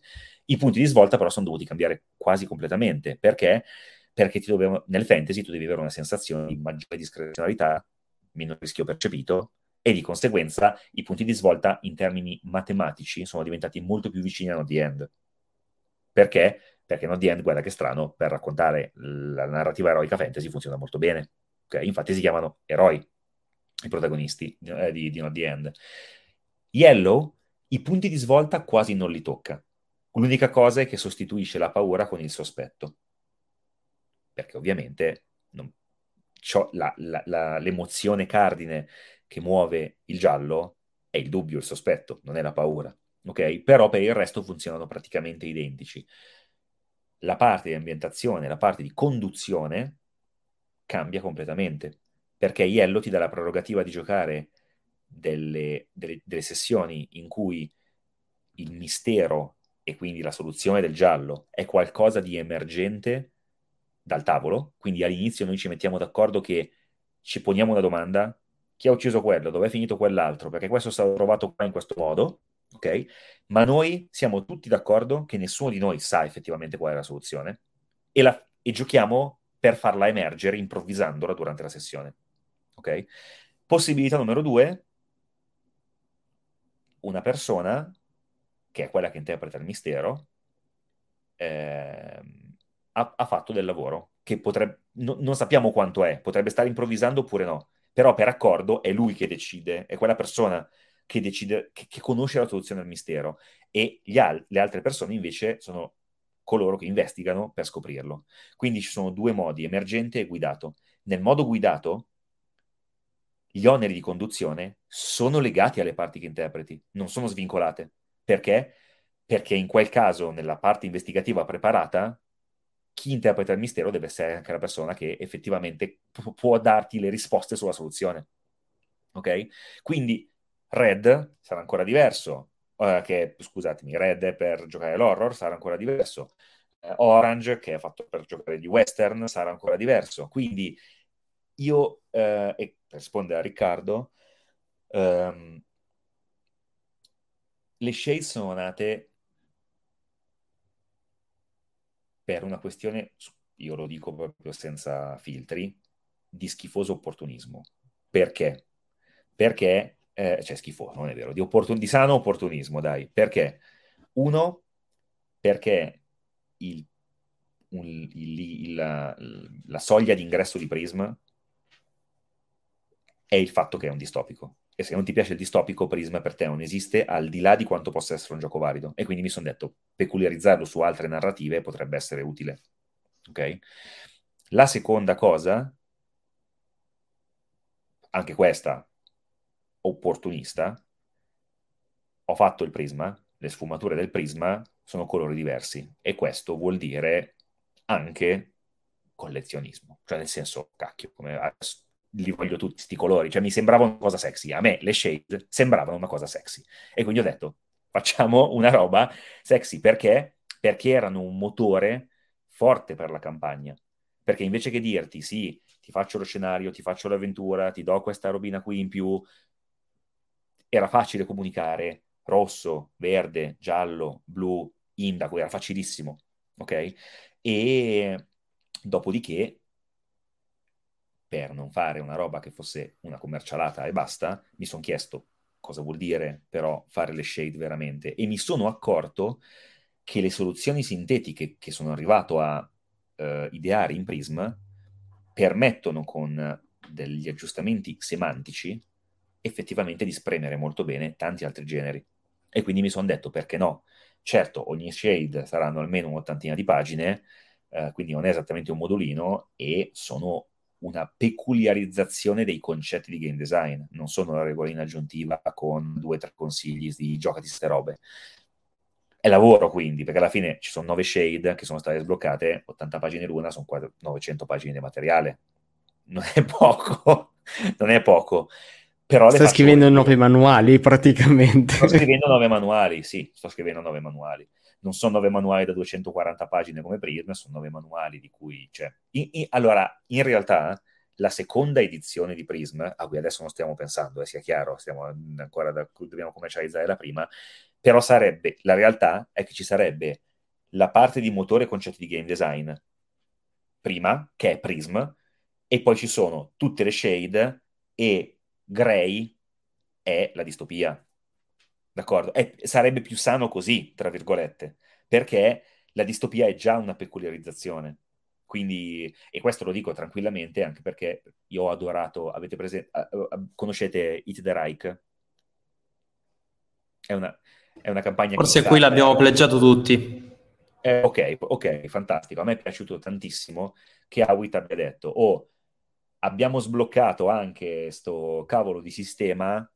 C: I punti di svolta però sono dovuti cambiare quasi completamente perché perché doveva, nel fantasy tu devi avere una sensazione di maggiore discrezionalità, meno rischio percepito, e di conseguenza i punti di svolta in termini matematici sono diventati molto più vicini a Not The End. Perché? Perché Not The End, guarda che strano, per raccontare la narrativa eroica fantasy funziona molto bene. Okay? Infatti si chiamano eroi i protagonisti eh, di, di Not The End. Yellow, i punti di svolta quasi non li tocca. L'unica cosa è che sostituisce la paura con il sospetto perché ovviamente non, la, la, la, l'emozione cardine che muove il giallo è il dubbio, il sospetto, non è la paura. Ok? Però per il resto funzionano praticamente identici. La parte di ambientazione, la parte di conduzione cambia completamente, perché Yellow ti dà la prerogativa di giocare delle, delle, delle sessioni in cui il mistero e quindi la soluzione del giallo è qualcosa di emergente dal tavolo, quindi all'inizio noi ci mettiamo d'accordo che ci poniamo una domanda, chi ha ucciso quello, dove è finito quell'altro, perché questo è stato trovato qua in questo modo, ok? Ma noi siamo tutti d'accordo che nessuno di noi sa effettivamente qual è la soluzione e, la, e giochiamo per farla emergere improvvisandola durante la sessione. Ok? Possibilità numero due, una persona, che è quella che interpreta il mistero, eh, ha, ha, fatto del lavoro, che potrebbe, no, non sappiamo quanto è, potrebbe stare improvvisando oppure no, però per accordo è lui che decide, è quella persona che decide, che, che conosce la soluzione al mistero, e al- le altre persone invece sono coloro che investigano per scoprirlo. Quindi ci sono due modi, emergente e guidato. Nel modo guidato, gli oneri di conduzione sono legati alle parti che interpreti, non sono svincolate. Perché? Perché in quel caso, nella parte investigativa preparata, chi interpreta il mistero deve essere anche la persona che effettivamente pu- può darti le risposte sulla soluzione. Ok? Quindi Red sarà ancora diverso, uh, che scusatemi, Red per giocare l'horror, sarà ancora diverso. Uh, Orange, che è fatto per giocare di western, sarà ancora diverso. Quindi io, uh, e per rispondere a Riccardo, um, le shade sono nate per una questione, io lo dico proprio senza filtri, di schifoso opportunismo. Perché? Perché eh, cioè schifoso, non è vero, di, opportun- di sano opportunismo, dai. Perché? Uno, perché il, un, il, il, la, la, soglia di ingresso di Prism è il fatto che è un distopico. E se non ti piace il distopico, Prism per te non esiste al di là di quanto possa essere un gioco valido. E quindi mi sono detto, peculiarizzarlo su altre narrative potrebbe essere utile. Ok? La seconda cosa, anche questa opportunista, ho fatto il prisma, le sfumature del prisma sono colori diversi e questo vuol dire anche collezionismo, cioè nel senso, cacchio, come li voglio tutti questi colori, cioè mi sembravano una cosa sexy, a me le shade sembravano una cosa sexy. E quindi ho detto facciamo una roba sexy. Perché? Perché erano un motore forte per la campagna, perché invece che dirti sì, ti faccio lo scenario, ti faccio l'avventura, ti do questa robina qui in più, era facile comunicare rosso, verde, giallo, blu, indaco, era facilissimo, ok? E dopodiché, per non fare una roba che fosse una commercialata e basta, mi sono chiesto cosa vuol dire però fare le shade veramente e mi sono accorto che le soluzioni sintetiche che sono arrivato a uh, ideare in Prism permettono con degli aggiustamenti semantici effettivamente di spremere molto bene tanti altri generi. E quindi mi sono detto perché no? Certo, ogni shade saranno almeno un'ottantina di pagine, eh, quindi non è esattamente un modulino e sono una peculiarizzazione dei concetti di game design, non sono la regolina aggiuntiva con due o tre consigli di giocati ste robe. È lavoro quindi, perché alla fine ci sono nove shade che sono state sbloccate, 80 pagine l'una, sono quasi 900 pagine di materiale. Non è poco, non è poco. Però
B: Stai scrivendo nove manuali praticamente.
C: Sto scrivendo nove manuali, sì, sto scrivendo nove manuali. Non sono nove manuali da 240 pagine come Prism, sono nove manuali di cui c'è. In, in, allora, in realtà, la seconda edizione di Prism, a cui adesso non stiamo pensando, eh, sia chiaro, stiamo ancora da, dobbiamo commercializzare la prima, però sarebbe, la realtà è che ci sarebbe la parte di motore e concetti di game design prima, che è Prism, e poi ci sono tutte le shade e Grey è la distopia. D'accordo? È, sarebbe più sano così, tra virgolette, perché la distopia è già una peculiarizzazione. Quindi, e questo lo dico tranquillamente anche perché io ho adorato, avete presente, conoscete Hit the Reich? È una, è una campagna...
E: Forse qui l'abbiamo pleggiato tutti.
C: Eh, ok, ok, fantastico. A me è piaciuto tantissimo che Awit abbia detto, oh, abbiamo sbloccato anche sto cavolo di sistema,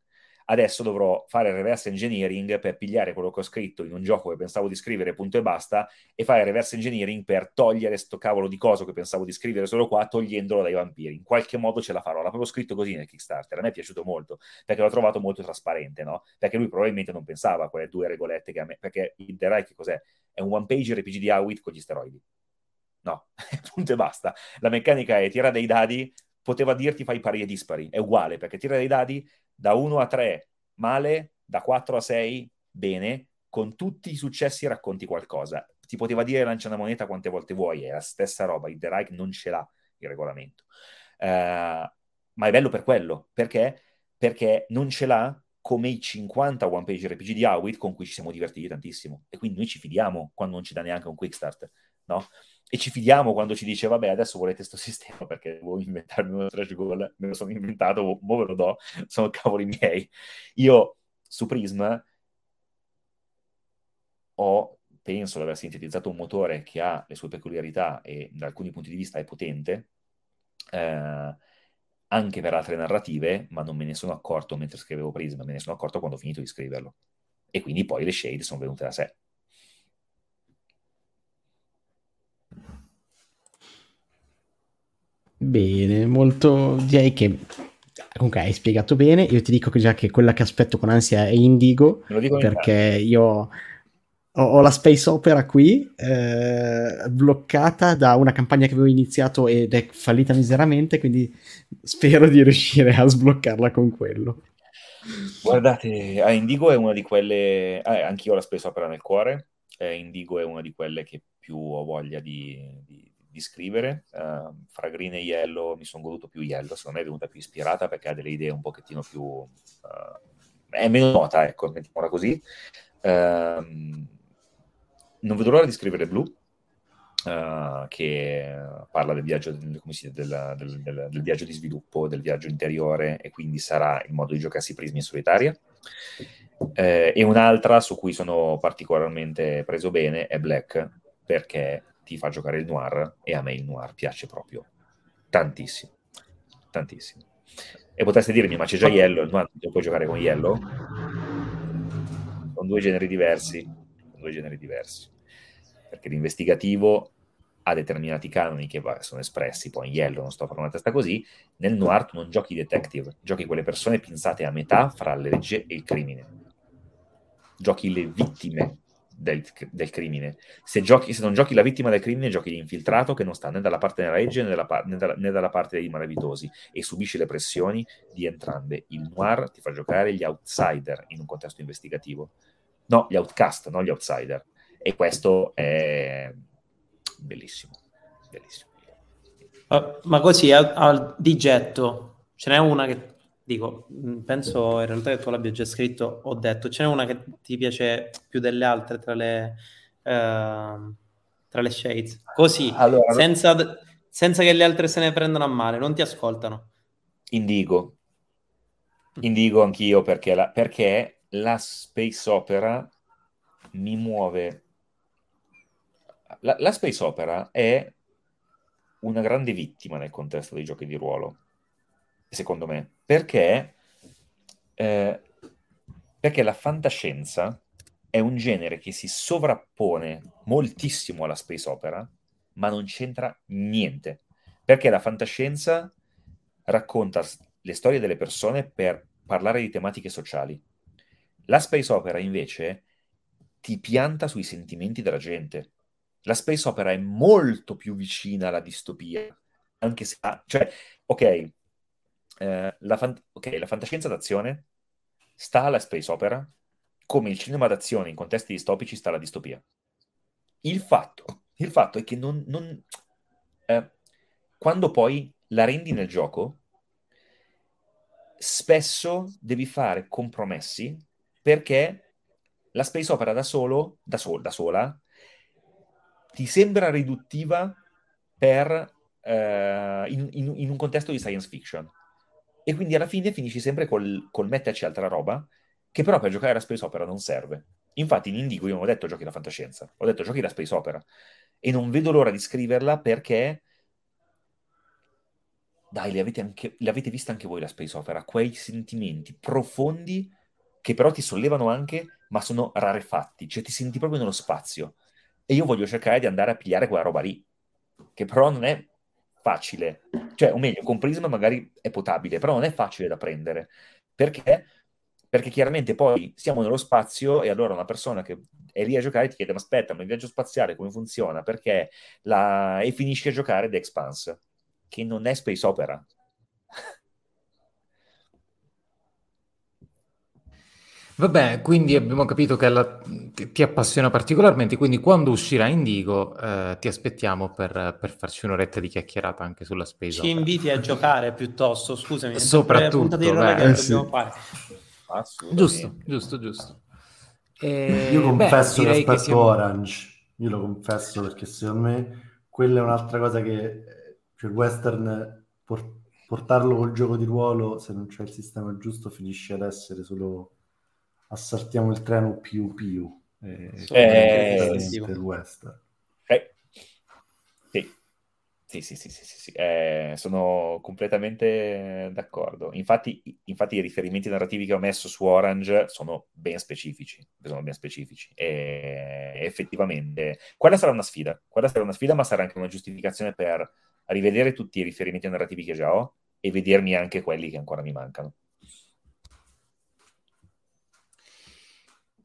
C: adesso dovrò fare reverse engineering per pigliare quello che ho scritto in un gioco che pensavo di scrivere punto e basta e fare reverse engineering per togliere sto cavolo di coso che pensavo di scrivere solo qua togliendolo dai vampiri. In qualche modo ce la farò. Proprio scritto così nel Kickstarter. A me è piaciuto molto perché l'ho trovato molto trasparente, no? Perché lui probabilmente non pensava a quelle due regolette che a me... Perché il The Right cos'è? È un one page RPG di Awit con gli steroidi. No, punto e basta. La meccanica è tira dei dadi, poteva dirti fai pari e dispari, è uguale perché tira dei dadi da 1 a 3 male, da 4 a 6 bene, con tutti i successi racconti qualcosa. ti poteva dire lancia una moneta quante volte vuoi, è la stessa roba, il The Reich non ce l'ha il regolamento. Uh, ma è bello per quello, perché? Perché non ce l'ha come i 50 one page RPG di Howitt con cui ci siamo divertiti tantissimo. E quindi noi ci fidiamo quando non ci dà neanche un quick start, no? E ci fidiamo quando ci dice, vabbè, adesso volete questo sistema perché devo inventarmi uno stretch goal, me lo sono inventato, mo ve lo do, sono cavoli miei. Io su Prism ho, penso di aver sintetizzato un motore che ha le sue peculiarità e da alcuni punti di vista è potente, eh, anche per altre narrative, ma non me ne sono accorto mentre scrivevo Prism, me ne sono accorto quando ho finito di scriverlo. E quindi poi le shade sono venute da sé.
B: Bene, molto direi che comunque hai spiegato bene. Io ti dico che già che quella che aspetto con ansia è Indigo, perché io ho, ho, la space opera qui, eh, bloccata da una campagna che avevo iniziato ed è fallita miseramente, quindi spero di riuscire a sbloccarla con quello.
C: Guardate, ah, Indigo è una di quelle, eh, anch'io ho la space opera nel cuore, eh, Indigo è una di quelle che più ho voglia di, di, di scrivere. Uh, fra Green e Yellow mi sono goduto più Yellow, secondo me è venuta più ispirata perché ha delle idee un pochettino più... Uh, è meno nota, ecco, mettiamola così. Uh, non vedo l'ora di scrivere Blue, uh, che parla del viaggio, del, dice, del, del, del, viaggio di sviluppo, del viaggio interiore, e quindi sarà il modo di giocarsi prismi in solitaria. Eh, e un'altra su cui sono particolarmente preso bene è Black, perché ti fa giocare il noir, e a me il noir piace proprio tantissimo, tantissimo. E potreste dirmi, ma c'è già Yellow, il noir non puoi giocare con Yellow? Sono due generi diversi, sono due generi diversi perché l'investigativo ha determinati canoni che sono espressi poi in Yellow, non sto a fare una testa così, nel noir tu non giochi detective, giochi quelle persone pinzate a metà fra la legge e il crimine. Giochi le vittime del, del crimine. Se, giochi, se, non giochi la vittima del crimine, giochi l'infiltrato che non sta né dalla parte della legge né dalla, né dalla, né dalla parte dei malavitosi e subisce le pressioni di entrambe. Il noir ti fa giocare gli outsider in un contesto investigativo. No, gli outcast, non gli outsider e questo è bellissimo, bellissimo.
E: Uh, ma così a, a, di getto ce n'è una che dico, mm, penso in realtà che tu l'abbia già scritto, ho detto, ce n'è una che ti piace più delle altre tra le, uh, tra le shades, così, allora, senza, senza che le altre se ne prendano a male, non ti ascoltano.
C: Indigo, indigo anch'io perché la, perché la space opera mi muove. La, la space opera è una grande vittima nel contesto dei giochi di ruolo, secondo me, perché, eh, perché la fantascienza è un genere che si sovrappone moltissimo alla space opera, ma non c'entra niente, perché la fantascienza racconta le storie delle persone per parlare di tematiche sociali. La space opera invece ti pianta sui sentimenti della gente la space opera è molto più vicina alla distopia, anche se ha, cioè, ok, eh, la, fan- ok, la fantascienza d'azione sta alla space opera come il cinema d'azione in contesti distopici sta alla distopia. Il fatto, il fatto è che non, non eh, quando poi la rendi nel gioco, spesso devi fare compromessi perché la space opera da solo, da, sol, da sola, ti sembra riduttiva per, eh, in, in, in, un contesto di science fiction. E quindi alla fine finisci sempre col, col metterci altra roba, che però per giocare alla space opera non serve. Infatti in Indigo io non ho detto giochi la fantascienza, ho detto giochi la space opera. E non vedo l'ora di scriverla perché... Dai, le avete, anche, le avete vista anche voi la space opera, quei sentimenti profondi che però ti sollevano anche, ma sono rarefatti, cioè ti senti proprio nello spazio e io voglio cercare di andare a pigliare quella roba lì, che però non è facile, cioè, o meglio, con Prisma magari è potabile, però non è facile da prendere, perché? Perché chiaramente poi siamo nello spazio e allora una persona che è lì a giocare ti chiede, ma aspetta, ma il viaggio spaziale come funziona? Perché la... e finisci a giocare The Expanse, che non è space opera.
D: Vabbè, quindi abbiamo capito che la, ti appassiona particolarmente, quindi quando uscirà Indigo eh, ti aspettiamo per, per, farci un'oretta di chiacchierata anche sulla Space
E: Ci inviti a giocare piuttosto, scusami.
D: Soprattutto, beh,
E: che eh, sì. fare.
D: Giusto, giusto, giusto.
F: E, Io confesso beh, che aspetto che siamo... Orange, io lo confesso perché secondo me quella è un'altra cosa che cioè il western por- portarlo col gioco di ruolo se non c'è il sistema giusto finisce ad essere solo assaltiamo il treno più più
C: eh, eh,
F: per western
C: eh, sì. Sì, sì, sì, sì, sì, eh, sono completamente d'accordo. Infatti, infatti, i riferimenti narrativi che ho messo su Orange sono ben specifici, sono ben specifici. E effettivamente, quella sarà una sfida, quella sarà una sfida, ma sarà anche una giustificazione per rivedere tutti i riferimenti narrativi che già ho e vedermi anche quelli che ancora mi mancano.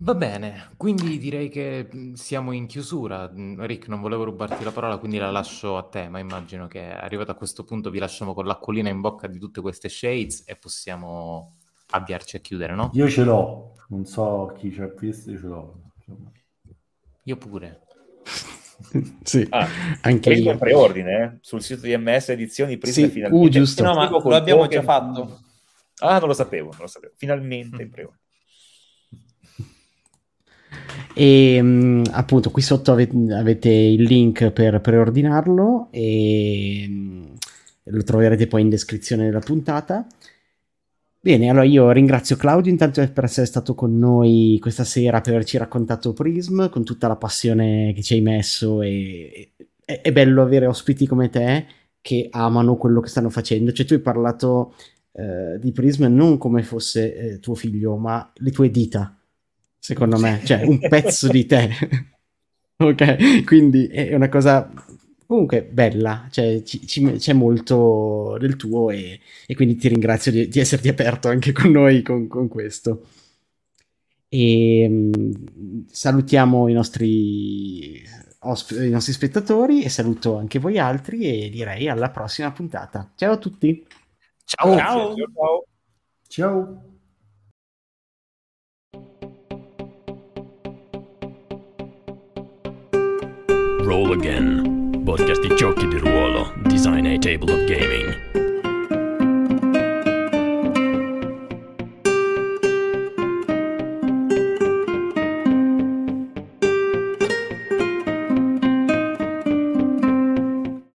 D: Va bene, quindi direi che siamo in chiusura. Rick, non volevo rubarti la parola, quindi la lascio a te, ma immagino che arrivato a questo punto vi lasciamo con l'acquolina in bocca di tutte queste shades e possiamo avviarci a chiudere, no?
F: Io ce l'ho, non so chi ci ha visto, io ce l'ho.
D: Io pure.
B: sì, ah, anche
C: io. in preordine eh? sul sito di MS Edizioni Prisma
B: sì, finalmente. Uh, giusto.
E: No, ma lo abbiamo già fatto.
C: Ah, non lo sapevo, non lo sapevo. Finalmente in preordine.
B: E mm, appunto qui sotto avete, avete il link per preordinarlo e mm, lo troverete poi in descrizione della puntata. Bene, allora io ringrazio Claudio intanto per essere stato con noi questa sera, per averci raccontato Prism con tutta la passione che ci hai messo e, e è bello avere ospiti come te che amano quello che stanno facendo. Cioè tu hai parlato eh, di Prism non come fosse eh, tuo figlio, ma le tue dita secondo me, cioè un pezzo di te. ok, quindi è una cosa comunque bella, cioè ci, ci, c'è molto del tuo e, e quindi ti ringrazio di, di, esserti aperto anche con noi con, con questo. E um, salutiamo i nostri, osp- i nostri spettatori e saluto anche voi altri e direi alla prossima puntata. Ciao a tutti.
C: Ciao. Ciao. Ciao.
F: Ciao.
A: Roll Again, podcast di giochi di ruolo, design a table of gaming.